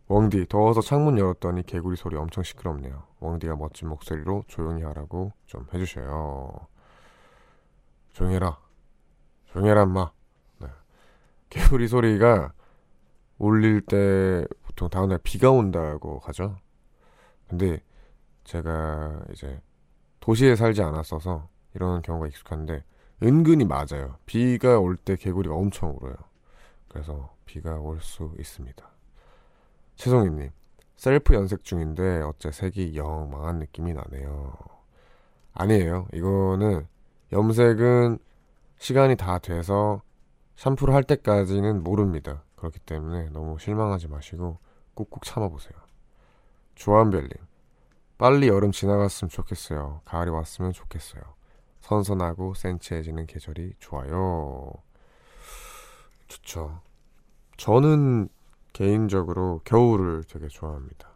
Speaker 1: 웡디 더워서 창문 열었더니 개구리 소리 엄청 시끄럽네요. 웡디가 멋진 목소리로 조용히 하라고 좀 해주셔요. 조용히 해라. 조용히 해라 인마. 네. 개구리 소리가 울릴 때 보통 다음날 비가 온다고 하죠. 근데 제가 이제 도시에 살지 않았어서 이런 경우가 익숙한데 은근히 맞아요. 비가 올 때 개구리가 엄청 울어요. 그래서 비가 올 수 있습니다. 최송이님, 셀프 연색 중인데 어째 색이 영 망한 느낌이 나네요. 아니에요. 이거는 염색은 시간이 다 돼서 샴푸를 할 때까지는 모릅니다. 그렇기 때문에 너무 실망하지 마시고 꾹꾹 참아보세요. 조한별님, 빨리 여름 지나갔으면 좋겠어요. 가을이 왔으면 좋겠어요. 선선하고 센치해지는 계절이 좋아요. 좋죠. 저는 개인적으로 겨울을 되게 좋아합니다.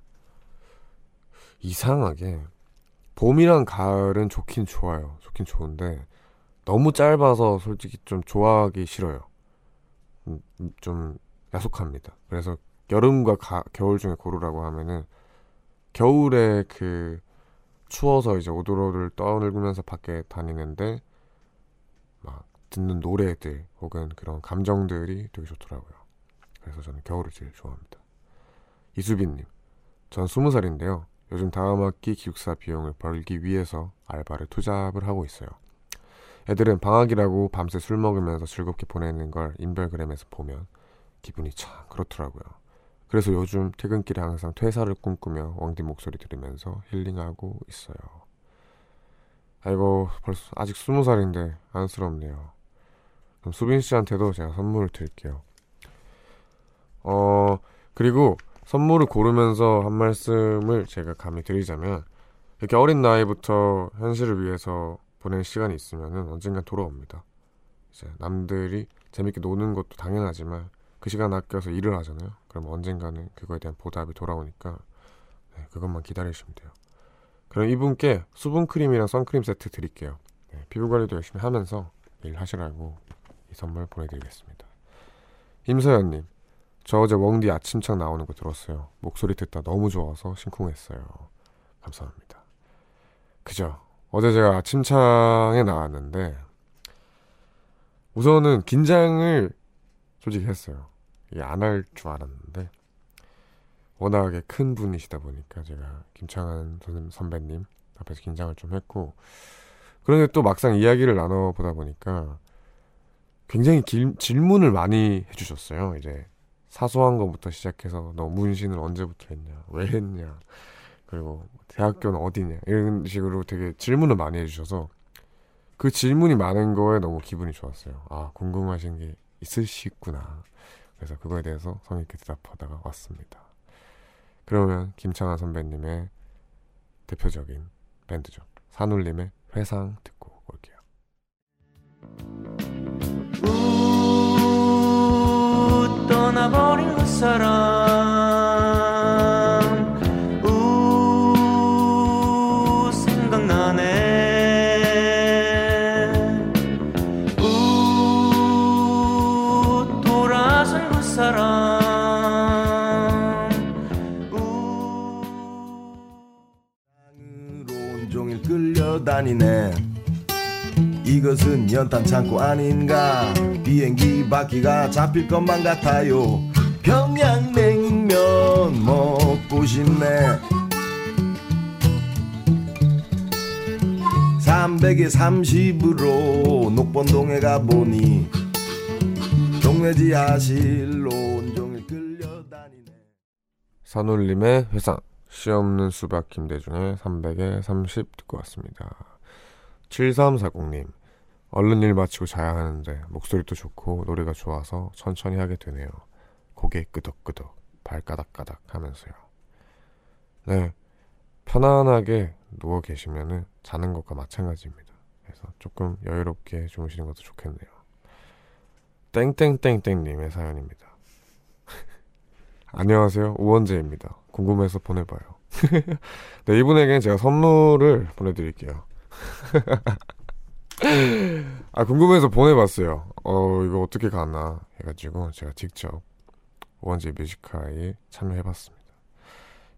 Speaker 1: 이상하게 봄이랑 가을은 좋긴 좋아요. 좋긴 좋은데 너무 짧아서 솔직히 좀 좋아하기 싫어요. 음, 좀 야속합니다. 그래서 여름과 가, 겨울 중에 고르라고 하면은 겨울에 그 추워서 이제 오돌오돌 떠들면서 밖에 다니는데 막 듣는 노래들 혹은 그런 감정들이 되게 좋더라고요. 그래서 저는 겨울을 제일 좋아합니다. 이수빈님, 전 스무 살인데요. 요즘 다음 학기 기숙사 비용을 벌기 위해서 알바를 투잡을 하고 있어요. 애들은 방학이라고 밤새 술 먹으면서 즐겁게 보내는 걸 인별그램에서 보면 기분이 참 그렇더라고요. 그래서 요즘 퇴근길에 항상 퇴사를 꿈꾸며 왕디 목소리 들으면서 힐링하고 있어요. 아이고 벌써 아직 스무 살인데 안쓰럽네요. 그럼 수빈 씨한테도 제가 선물을 드릴게요. 어 그리고 선물을 고르면서 한 말씀을 제가 감히 드리자면 이렇게 어린 나이부터 현실을 위해서 보낼 시간이 있으면은 언젠간 돌아옵니다. 이제 남들이 재밌게 노는 것도 당연하지만 그 시간 아껴서 일을 하잖아요. 그럼 언젠가는 그거에 대한 보답이 돌아오니까 네, 그것만 기다리시면 돼요. 그럼 이분께 수분크림이랑 선크림 세트 드릴게요. 네, 피부 관리도 열심히 하면서 일 하시라고 이 선물 보내드리겠습니다. 임서연님, 저 어제 웡디 아침창 나오는 거 들었어요. 목소리 듣다 너무 좋아서 심쿵했어요. 감사합니다. 그죠? 어제 제가 아침창에 나왔는데 우선은 긴장을 솔직히 했어요. 안 할 줄 알았는데 워낙에 큰 분이시다 보니까 제가 김창한 선배님 앞에서 긴장을 좀 했고 그런데 또 막상 이야기를 나눠보다 보니까 굉장히 길, 질문을 많이 해주셨어요. 이제 사소한 것부터 시작해서 너 문신을 언제부터 했냐, 왜 했냐, 그리고 대학교는 어디냐 이런 식으로 되게 질문을 많이 해주셔서 그 질문이 많은 거에 너무 기분이 좋았어요. 아 궁금하신 게 있으시구나. 그래서 그거에 대해서 성의있게 대답하다가 왔습니다. 그러면 김창완 선배님의 대표적인 밴드죠. 산울림의 회상 듣고 올게요.
Speaker 5: 우 떠나버린 그 사람
Speaker 6: 이것은 연탄 창고 아닌가? 비행기 바퀴가 잡힐 것만 같아요. 평양냉면 먹고 싶네. 300에 30으로 녹번동에 가보니 동네 지하실로 온종일 끌려다니네.
Speaker 1: 산울림의 회상. 시 없는 수박 김대중의 300에 30 듣고 왔습니다. 7340님 얼른 일 마치고 자야 하는데 목소리도 좋고 노래가 좋아서 천천히 하게 되네요. 고개 끄덕끄덕 발가닥가닥 하면서요. 네 편안하게 누워 계시면은 자는 것과 마찬가지입니다. 그래서 조금 여유롭게 주무시는 것도 좋겠네요. 땡땡땡땡님의 사연입니다. 안녕하세요. 우원재입니다. 궁금해서 보내봐요. 네, 이분에게는 제가 선물을 보내드릴게요. 아, 궁금해서 보내봤어요. 어, 이거 어떻게 가나 해가지고 제가 직접 우원재 뮤지카에 참여해봤습니다.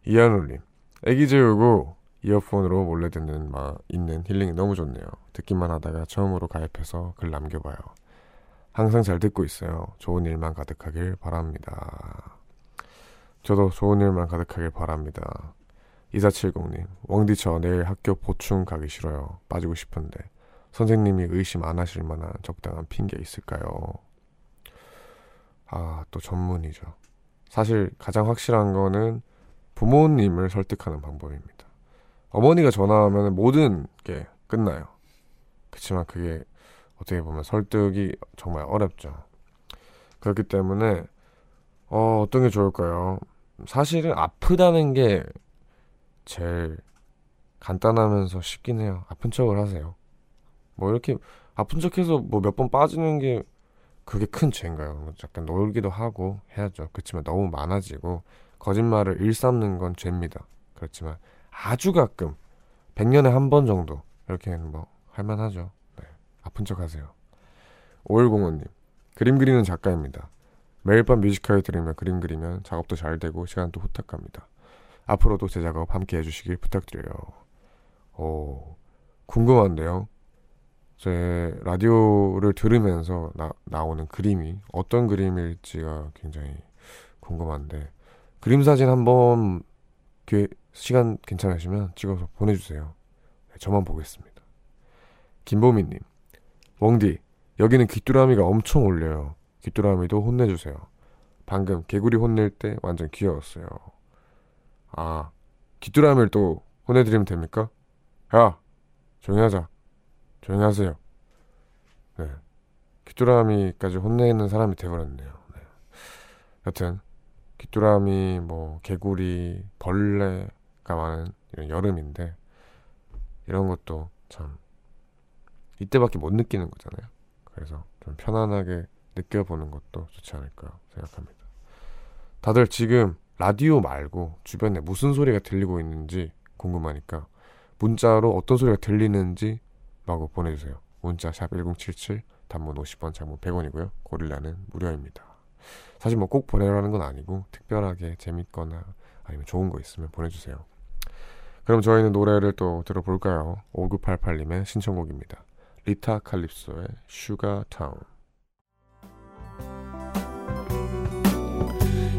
Speaker 1: 이한울님, 애기 재우고 이어폰으로 몰래 듣는 마 있는 힐링이 너무 좋네요. 듣기만 하다가 처음으로 가입해서 글 남겨봐요. 항상 잘 듣고 있어요. 좋은 일만 가득하길 바랍니다. 저도 좋은 일만 가득하길 바랍니다. 2470님, 왕디 저 내일 학교 보충 가기 싫어요. 빠지고 싶은데. 선생님이 의심 안 하실 만한 적당한 핑계 있을까요? 아, 또 전문이죠. 사실 가장 확실한 거는 부모님을 설득하는 방법입니다. 어머니가 전화하면 모든 게 끝나요. 그렇지만 그게 어떻게 보면 설득이 정말 어렵죠. 그렇기 때문에 어, 어떤 게 좋을까요? 사실은 아프다는 게 제일 간단하면서 쉽긴 해요. 아픈 척을 하세요. 뭐 이렇게 아픈 척해서 뭐 몇 번 빠지는 게 그게 큰 죄인가요? 뭐 약간 놀기도 하고 해야죠. 그렇지만 너무 많아지고 거짓말을 일삼는 건 죄입니다. 그렇지만 아주 가끔 100년에 한 번 정도 이렇게는 뭐 할만하죠. 네. 아픈 척 하세요. 5105님 그림 그리는 작가입니다. 매일 밤 뮤지컬 들으며 그림 그리면 작업도 잘 되고 시간도 후딱 갑니다. 앞으로도 제 작업 함께 해주시길 부탁드려요. 오, 궁금한데요. 제 라디오를 들으면서 나, 나오는 그림이 어떤 그림일지가 굉장히 궁금한데 그림 사진 한번 기회, 시간 괜찮으시면 찍어서 보내주세요. 네, 저만 보겠습니다. 김보미님, 웡디, 여기는 귀뚜라미가 엄청 울려요. 귀뚜라미도 혼내주세요. 방금 개구리 혼낼 때 완전 귀여웠어요. 아, 귀뚜라미를 또 혼내드리면 됩니까? 야, 조용히 하자. 조용히 하세요. 네. 귀뚜라미까지 혼내는 사람이 돼버렸네요. 네. 여튼, 귀뚜라미, 뭐, 개구리, 벌레가 많은 이런 여름인데, 이런 것도 참, 이때밖에 못 느끼는 거잖아요. 그래서 좀 편안하게 느껴보는 것도 좋지 않을까 생각합니다. 다들 지금 라디오 말고 주변에 무슨 소리가 들리고 있는지 궁금하니까 문자로 어떤 소리가 들리는지 라고 보내주세요. 문자 샵 1077 단문 50원 장문 100원이고요. 고릴라는 무료입니다. 사실 뭐 꼭 보내라는 건 아니고 특별하게 재밌거나 아니면 좋은 거 있으면 보내주세요. 그럼 저희는 노래를 또 들어볼까요? 5988님의 신청곡입니다. 리타 칼립소의 슈가 타운.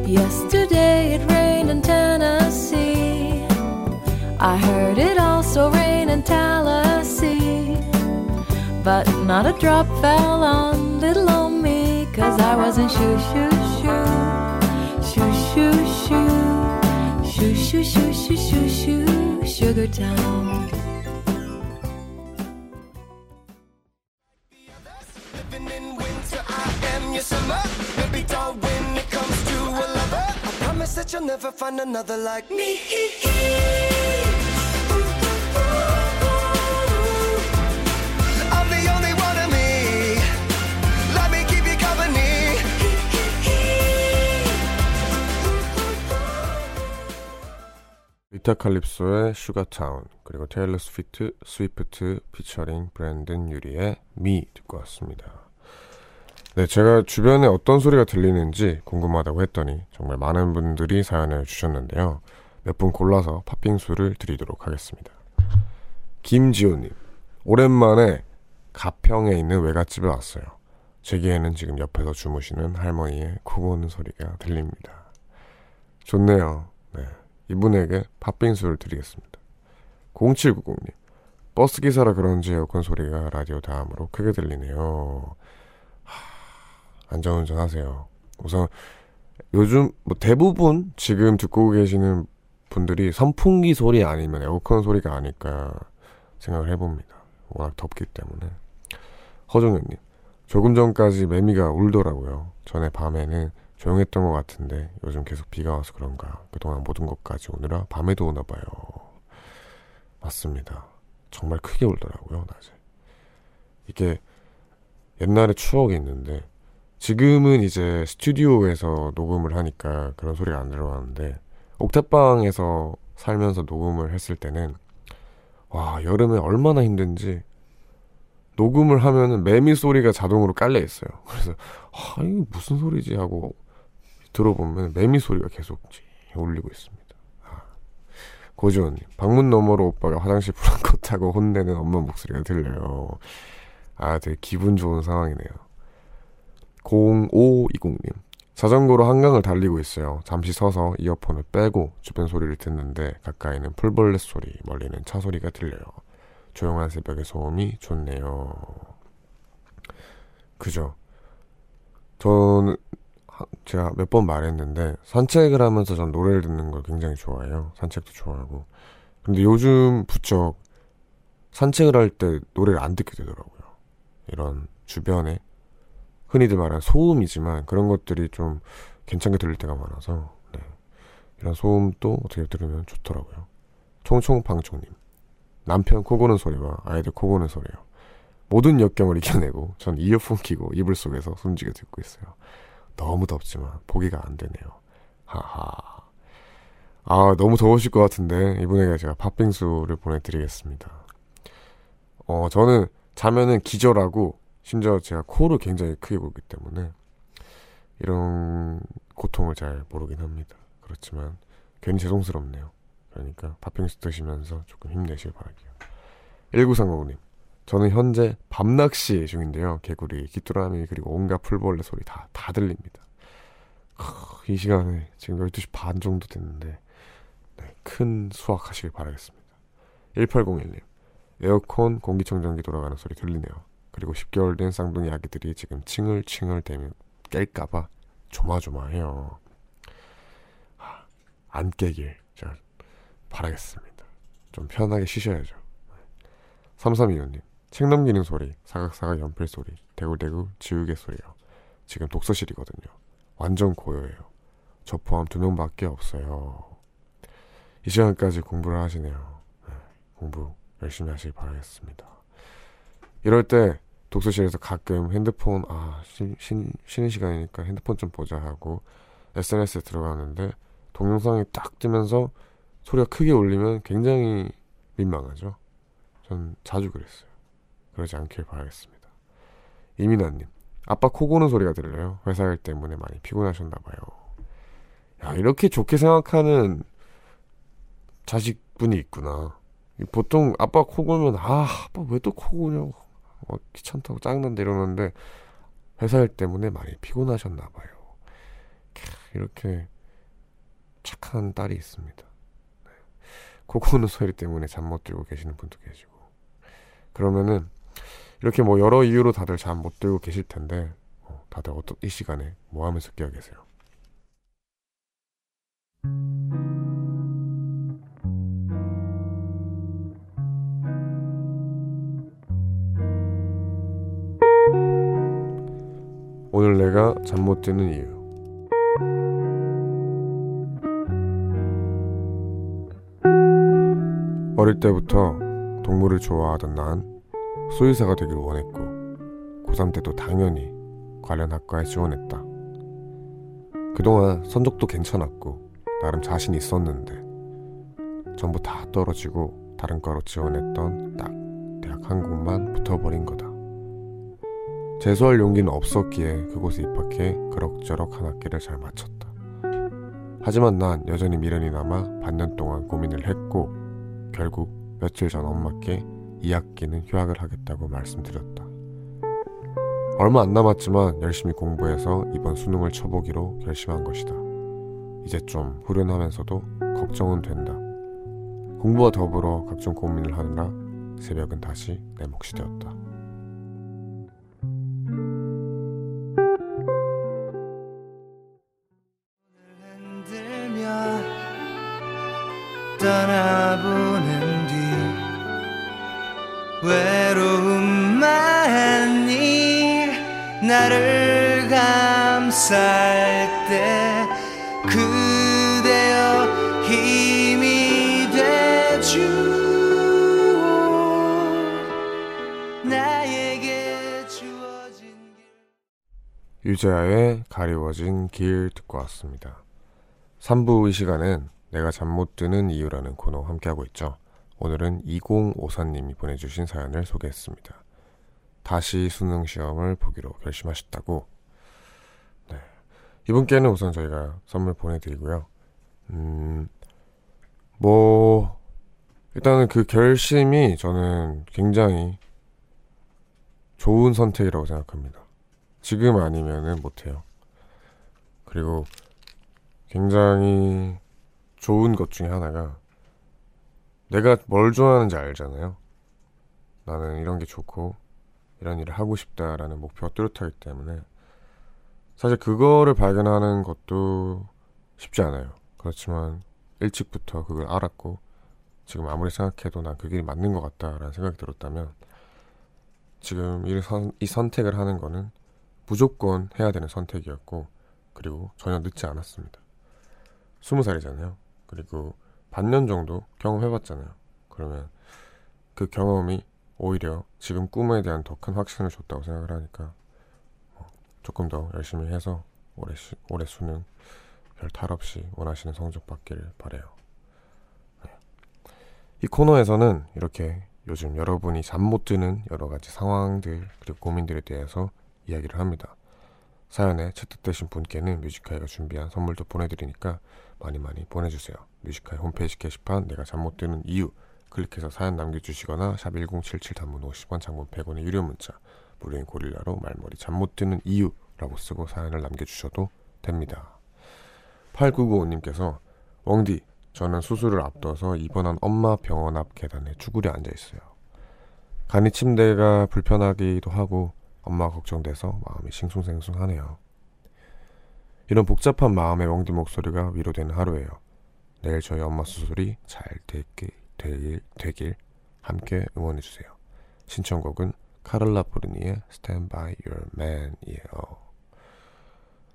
Speaker 2: Yesterday it rained in Tennessee. I heard it also rain in Tallahassee. But not a drop fell on little old me, cause I wasn't shoo shoo shoo. Shoo shoo shoo. Shoo shoo shoo shoo shoo shoo. Sugar Town.
Speaker 3: You'll never find another like me.
Speaker 1: 리타 칼립소의 Sugar Town 그리고 테일러 스위트 스위프트 피처링 브랜든 유리의 ME 듣고 왔습니다. 네, 제가 주변에 어떤 소리가 들리는지 궁금하다고 했더니 정말 많은 분들이 사연을 주셨는데요. 몇 분 골라서 팥빙수를 드리도록 하겠습니다. 김지호님, 오랜만에 가평에 있는 외갓집에 왔어요. 제 귀에는 지금 옆에서 주무시는 할머니의 코 고는 소리가 들립니다. 좋네요. 네. 이분에게 팥빙수를 드리겠습니다. 0790님, 버스 기사라 그런지 에어컨 소리가 라디오 다음으로 크게 들리네요. 하, 안전운전 하세요. 우선 요즘 뭐 대부분 지금 듣고 계시는 분들이 선풍기 소리 아니면 에어컨 소리가 아닐까 생각을 해봅니다. 워낙 덥기 때문에. 허정현님, 조금 전까지 매미가 울더라고요. 전에 밤에는 조용했던 것 같은데 요즘 계속 비가 와서 그런가 그동안 모든 것까지 오느라 밤에도 오나 봐요. 맞습니다. 정말 크게 울더라고요 낮에. 이게 옛날에 추억이 있는데 지금은 이제 스튜디오에서 녹음을 하니까 그런 소리가 안 들어가는데 옥탑방에서 살면서 녹음을 했을 때는 와 여름에 얼마나 힘든지 녹음을 하면은 매미 소리가 자동으로 깔려 있어요. 그래서 아 이게 무슨 소리지 하고 들어보면 매미 소리가 계속 울리고 있습니다. 아, 고지원님, 방문 너머로 오빠가 화장실 브랑코 타고 혼내는 엄마 목소리가 들려요. 아, 되게 기분 좋은 상황이네요. 0520님, 자전거로 한강을 달리고 있어요. 잠시 서서 이어폰을 빼고 주변 소리를 듣는데 가까이는 풀벌레 소리, 멀리는 차 소리가 들려요. 조용한 새벽의 소음이 좋네요. 그죠? 저는 하- 제가 몇 번 말했는데 산책을 하면서 전 노래를 듣는 걸 굉장히 좋아해요. 산책도 좋아하고. 근데 요즘 부쩍 산책을 할 때 노래를 안 듣게 되더라고요. 이런 주변에 흔히들 말하는 소음이지만 그런 것들이 좀 괜찮게 들릴 때가 많아서 네. 이런 소음도 어떻게 들으면 좋더라고요. 총총방총님 남편 코 고는 소리와 아이들 코 고는 소리요. 모든 역경을 이겨내고 전 이어폰 끼고 이불 속에서 숨지게 듣고 있어요. 너무 덥지만 포기가 안 되네요. 하하. 아 너무 더우실 것 같은데 이분에게 제가 팥빙수를 보내드리겠습니다. 어 저는 자면은 기절하고 심지어 제가 코를 굉장히 크게 고기 때문에 이런 고통을 잘 모르긴 합니다. 그렇지만 괜히 죄송스럽네요. 그러니까 팥빙수 드시면서 조금 힘내시길 바랄게요. 1930님 저는 현재 밤낚시 중인데요. 개구리, 귀뚜라미 그리고 온갖 풀벌레 소리 다, 다 들립니다. 크, 이 시간에 지금 12시 반 정도 됐는데 네, 큰 수확하시길 바라겠습니다. 1801님 에어컨 공기청정기 돌아가는 소리 들리네요. 그리고 10개월 된 쌍둥이 아기들이 지금 칭을칭을 대면 깰까봐 조마조마해요. 아, 안 깨길 제가 바라겠습니다. 좀 편하게 쉬셔야죠. 3325님 책 넘기는 소리, 사각사각 연필 소리, 대굴대굴 지우개 소리요. 지금 독서실이거든요. 완전 고요해요. 저 포함 두 명밖에 없어요. 이 시간까지 공부를 하시네요. 네, 공부 열심히 하시길 바라겠습니다. 이럴 때 독서실에서 가끔 핸드폰 아 쉬, 쉬, 쉬는 시간이니까 핸드폰 좀 보자 하고 SNS에 들어가는데 동영상이 딱 뜨면서 소리가 크게 울리면 굉장히 민망하죠. 전 자주 그랬어요. 그러지 않길 바라겠습니다. 이민아님, 아빠 코 고는 소리가 들려요. 회사 일 때문에 많이 피곤하셨나 봐요. 야, 이렇게 좋게 생각하는 자식분이 있구나. 보통 아빠 코 골면, 아, 아빠 왜 또 코 고냐고. 어, 귀찮다고 짜증난다 이러는데, 회사 일 때문에 많이 피곤하셨나 봐요. 이렇게 착한 딸이 있습니다. 네. 코 고는 소리 때문에 잠 못 들고 계시는 분도 계시고. 그러면은 이렇게 뭐 여러 이유로 다들 잠 못 들고 계실 텐데 어, 다들 어떤 이 시간에 뭐 하면서 깨어 계세요? 오늘 내가 잠 못 드는 이유 어릴 때부터 동물을 좋아하던 난 수의사가 되길 원했고 고3 때도 당연히 관련 학과에 지원했다. 그동안 성적도 괜찮았고 나름 자신 있었는데 전부 다 떨어지고 다른 과로 지원했던 딱 대학 한 곳만 붙어버린 거다. 재수할 용기는 없었기에 그곳에 입학해 그럭저럭 한 학기를 잘 마쳤다. 하지만 난 여전히 미련이 남아 반년 동안 고민을 했고 결국 며칠 전 엄마께 이 학기는 휴학을 하겠다고 말씀드렸다. 얼마 안 남았지만 열심히 공부해서 이번 수능을 쳐보기로 결심한 것이다. 이제 좀 후련하면서도 걱정은 된다. 공부와 더불어 각종 고민을 하느라 새벽은 다시 내 몫이 되었다.
Speaker 7: 감쌀 때 그대여 힘이 되주 나에게 주어진 길
Speaker 1: 유재하의 가리워진 길 듣고 왔습니다. 3부 이 시간은 내가 잠 못 드는 이유라는 코너 함께하고 있죠. 오늘은 2054님이 보내주신 사연을 소개했습니다. 다시 수능 시험을 보기로 결심하셨다고. 네. 이분께는 우선 저희가 선물 보내드리고요. 음, 뭐, 일단은 그 결심이 저는 굉장히 좋은 선택이라고 생각합니다. 지금 아니면은 못해요. 그리고 굉장히 좋은 것 중에 하나가 내가 뭘 좋아하는지 알잖아요. 나는 이런 게 좋고 이런 일을 하고 싶다라는 목표가 뚜렷하기 때문에 사실 그거를 발견하는 것도 쉽지 않아요. 그렇지만 일찍부터 그걸 알았고 지금 아무리 생각해도 난그 길이 맞는 것 같다라는 생각이 들었다면 지금 이, 선, 이 선택을 하는 거는 무조건 해야 되는 선택이었고 그리고 전혀 늦지 않았습니다. 스무 살이잖아요. 그리고 반년 정도 경험해봤잖아요. 그러면 그 경험이 오히려 지금 꿈에 대한 더 큰 확신을 줬다고 생각을 하니까 어, 조금 더 열심히 해서 올해, 시, 올해 수능 별 탈 없이 원하시는 성적 받기를 바래요. 네. 이 코너에서는 이렇게 요즘 여러분이 잠 못 드는 여러 가지 상황들 그리고 고민들에 대해서 이야기를 합니다. 사연에 채택되신 분께는 뮤지카이가 준비한 선물도 보내드리니까 많이 많이 보내주세요. 뮤지카이 홈페이지 게시판 내가 잠 못 드는 이유 클릭해서 사연 남겨주시거나 샵 1077 단문 50원 장문 100원의 유료 문자 무료인 고릴라로 말머리 잠 못 드는 이유라고 쓰고 사연을 남겨주셔도 됩니다. 8995님께서 웡디 저는 수술을 앞둬서 입원한 엄마 병원 앞 계단에 쭈그려 앉아 있어요. 간이 침대가 불편하기도 하고 엄마 걱정돼서 마음이 싱숭생숭하네요. 이런 복잡한 마음의 웡디 목소리가 위로되는 하루예요. 내일 저희 엄마 수술이 잘 되길, 되길, 되길 함께 응원해주세요. 신청곡은 카를라 브루니의 Stand By Your Man이에요.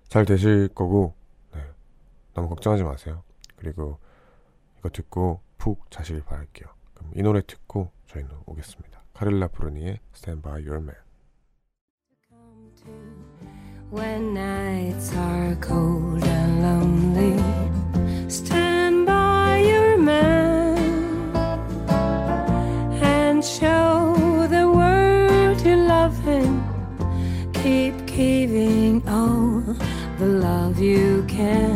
Speaker 1: 잘 되실 거고 네, 너무 걱정하지 마세요. 그리고 이거 듣고 푹 자시길 바랄게요. 그럼 이 노래 듣고 저희는 오겠습니다. 카를라 브루니의 Stand By Your Man
Speaker 2: When nights are cold and lonely, can.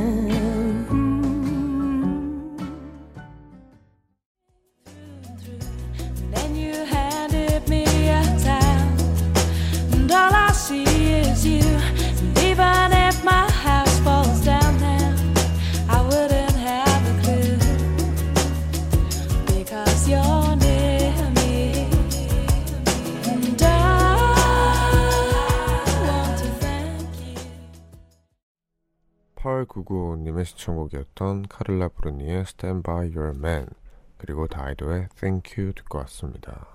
Speaker 1: 8995님의 시청곡이었던 카를라 브루니의 Stand By Your Man 그리고 다이도의 Thank You 듣고 왔습니다.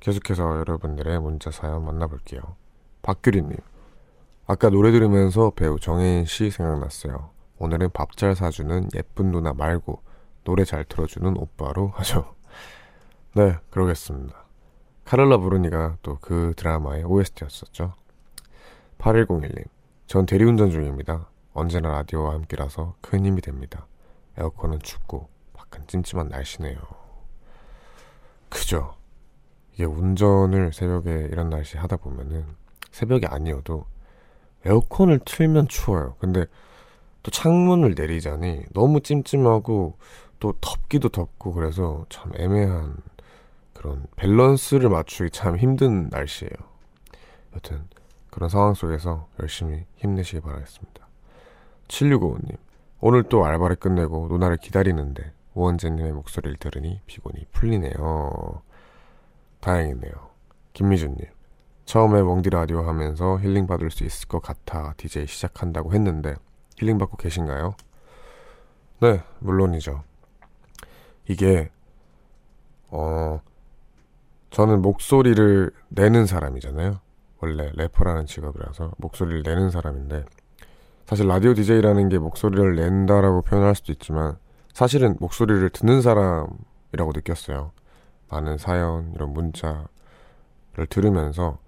Speaker 1: 계속해서 여러분들의 문자 사연 만나볼게요. 박규리님 아까 노래 들으면서 배우 정혜인 씨 생각났어요. 오늘은 밥 잘 사주는 예쁜 누나 말고 노래 잘 틀어주는 오빠로 하죠. 네, 그러겠습니다. 카를라 브루니가 또 그 드라마의 OST였었죠. 8101님 전 대리운전 중입니다. 언제나 라디오와 함께라서 큰 힘이 됩니다. 에어컨은 춥고 밖은 찜찜한 날씨네요. 그죠? 이게 운전을 새벽에 이런 날씨 하다 보면은 새벽이 아니어도 에어컨을 틀면 추워요. 근데 또 창문을 내리자니 너무 찜찜하고 또 덥기도 덥고 그래서 참 애매한 그런 밸런스를 맞추기 참 힘든 날씨예요. 여튼 그런 상황 속에서 열심히 힘내시기 바라겠습니다. 7655님 오늘 또 알바를 끝내고 누나를 기다리는데 우원재님의 목소리를 들으니 피곤이 풀리네요. 다행이네요. 김미준님 처음에 웡디 라디오 하면서 힐링 받을 수 있을 것 같아 DJ 시작한다고 했는데 힐링 받고 계신가요? 네, 물론이죠. 이게 어 저는 목소리를 내는 사람이잖아요. 원래 래퍼라는 직업이라서 목소리를 내는 사람인데 사실 라디오 DJ라는 게 목소리를 낸다라고 표현할 수도 있지만 사실은 목소리를 듣는 사람이라고 느꼈어요. 많은 사연, 이런 문자를 들으면서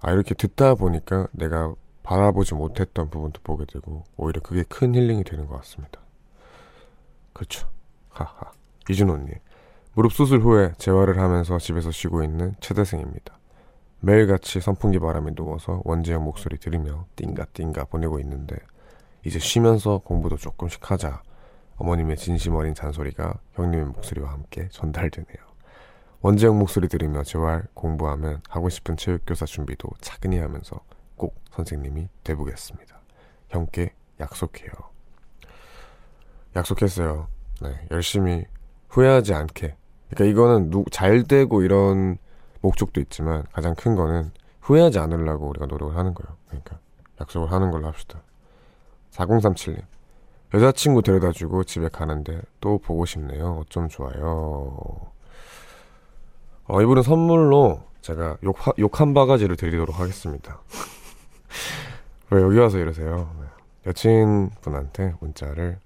Speaker 1: 아 이렇게 듣다 보니까 내가 바라보지 못했던 부분도 보게 되고 오히려 그게 큰 힐링이 되는 것 같습니다. 그렇죠. 하하. 이준호님. 무릎 수술 후에 재활을 하면서 집에서 쉬고 있는 최대생입니다. 매일같이 선풍기 바람에 누워서 원재영 목소리 들으며 띵가 띵가 보내고 있는데 이제 쉬면서 공부도 조금씩 하자. 어머님의 진심 어린 잔소리가 형님의 목소리와 함께 전달되네요. 원재영 목소리 들으며 재활 공부하면 하고 싶은 체육교사 준비도 차근히 하면서 꼭 선생님이 돼보겠습니다. 형께 약속해요. 약속했어요. 네, 열심히 후회하지 않게. 그러니까 이거는 누, 잘 되고 이런 목적도 있지만 가장 큰 거는 후회하지 않으려고 우리가 노력을 하는 거예요. 그러니까 약속을 하는 걸로 합시다. 4037님. 여자친구 데려다 주고 집에 가는데 또 보고 싶네요. 어쩜 좋아요. 어, 이분은 선물로 제가 욕, 욕한 바가지를 드리도록 하겠습니다. 왜 여기 와서 이러세요? 네. 여친분한테 문자를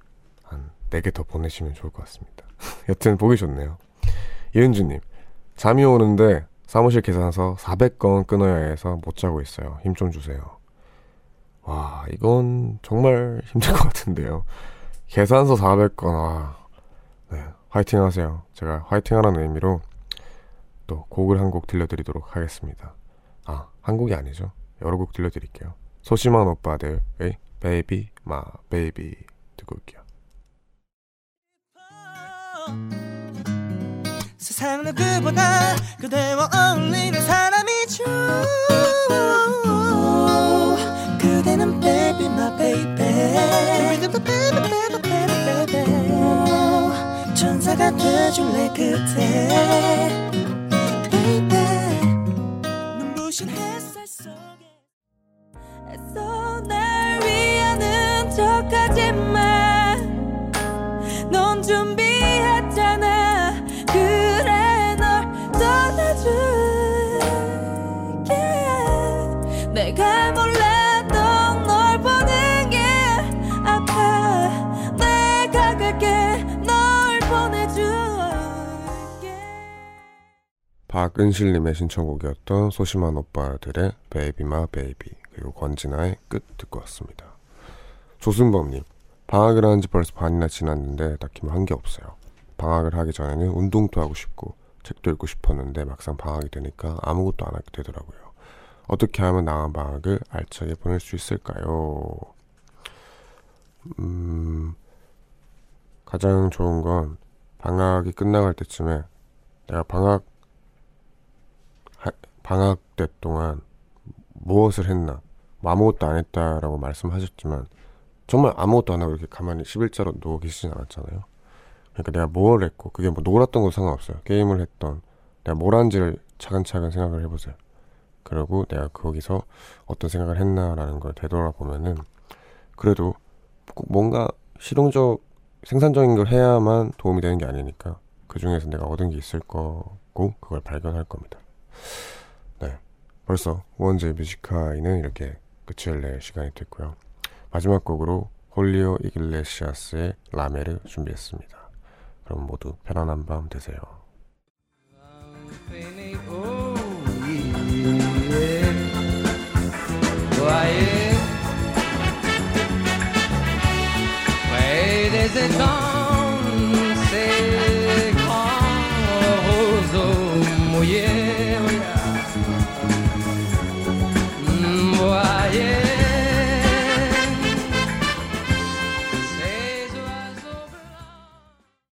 Speaker 1: 한 4개 더 보내시면 좋을 것 같습니다. 여튼 보기 좋네요. 이은주님, 잠이 오는데 사무실 계산서 400건 끊어야 해서 못 자고 있어요. 힘 좀 주세요. 와, 이건 정말 힘들 것 같은데요. 계산서 400건, 와. 네, 화이팅 하세요. 제가 화이팅 하라는 의미로 또 곡을 한 곡 들려드리도록 하겠습니다. 아, 한 곡이 아니죠. 여러 곡 들려드릴게요. 소심한 오빠들의 Baby, My, Baby 듣고 올게요.
Speaker 7: 세상 누구보다 그대와 어울리는 사람이죠 그대는 baby my baby. 그대도 baby baby baby baby. 천사가 돼줄래 그대?
Speaker 2: 날 위하는 척하지만 넌 준비
Speaker 1: 박은실님의 신청곡이었던 소심한 오빠들의 베이비마 베이비 그리고 권진아의 끝 듣고 왔습니다. 조순범님 방학을 한 지 벌써 반이나 지났는데 딱히 뭐한게 없어요. 방학을 하기 전에는 운동도 하고 싶고 책도 읽고 싶었는데 막상 방학이 되니까 아무것도 안 하게 되더라고요. 어떻게 하면 나은 방학을 알차게 보낼 수 있을까요? 음, 가장 좋은 건 방학이 끝나갈 때쯤에 내가 방학 하- 방학 때 동안 무엇을 했나 뭐 아무것도 안 했다라고 말씀하셨지만 정말 아무것도 안 하고 이렇게 가만히 11자로 누워 계시진 않았잖아요. 그러니까 내가 뭘 했고 그게 뭐 놀았던 거 상관없어요. 게임을 했던 내가 뭘 한지를 차근차근 생각을 해보세요. 그리고 내가 거기서 어떤 생각을 했나라는 걸 되돌아보면은 그래도 꼭 뭔가 실용적 생산적인 걸 해야만 도움이 되는 게 아니니까 그 중에서 내가 얻은 게 있을 거고 그걸 발견할 겁니다. 네, 벌써 원제 뮤지카이는 이렇게 끝을 낼 시간이 됐고요. 마지막 곡으로 홀리오 이글레시아스의 라메를 준비했습니다. 그럼 모두 편안한 밤 되세요.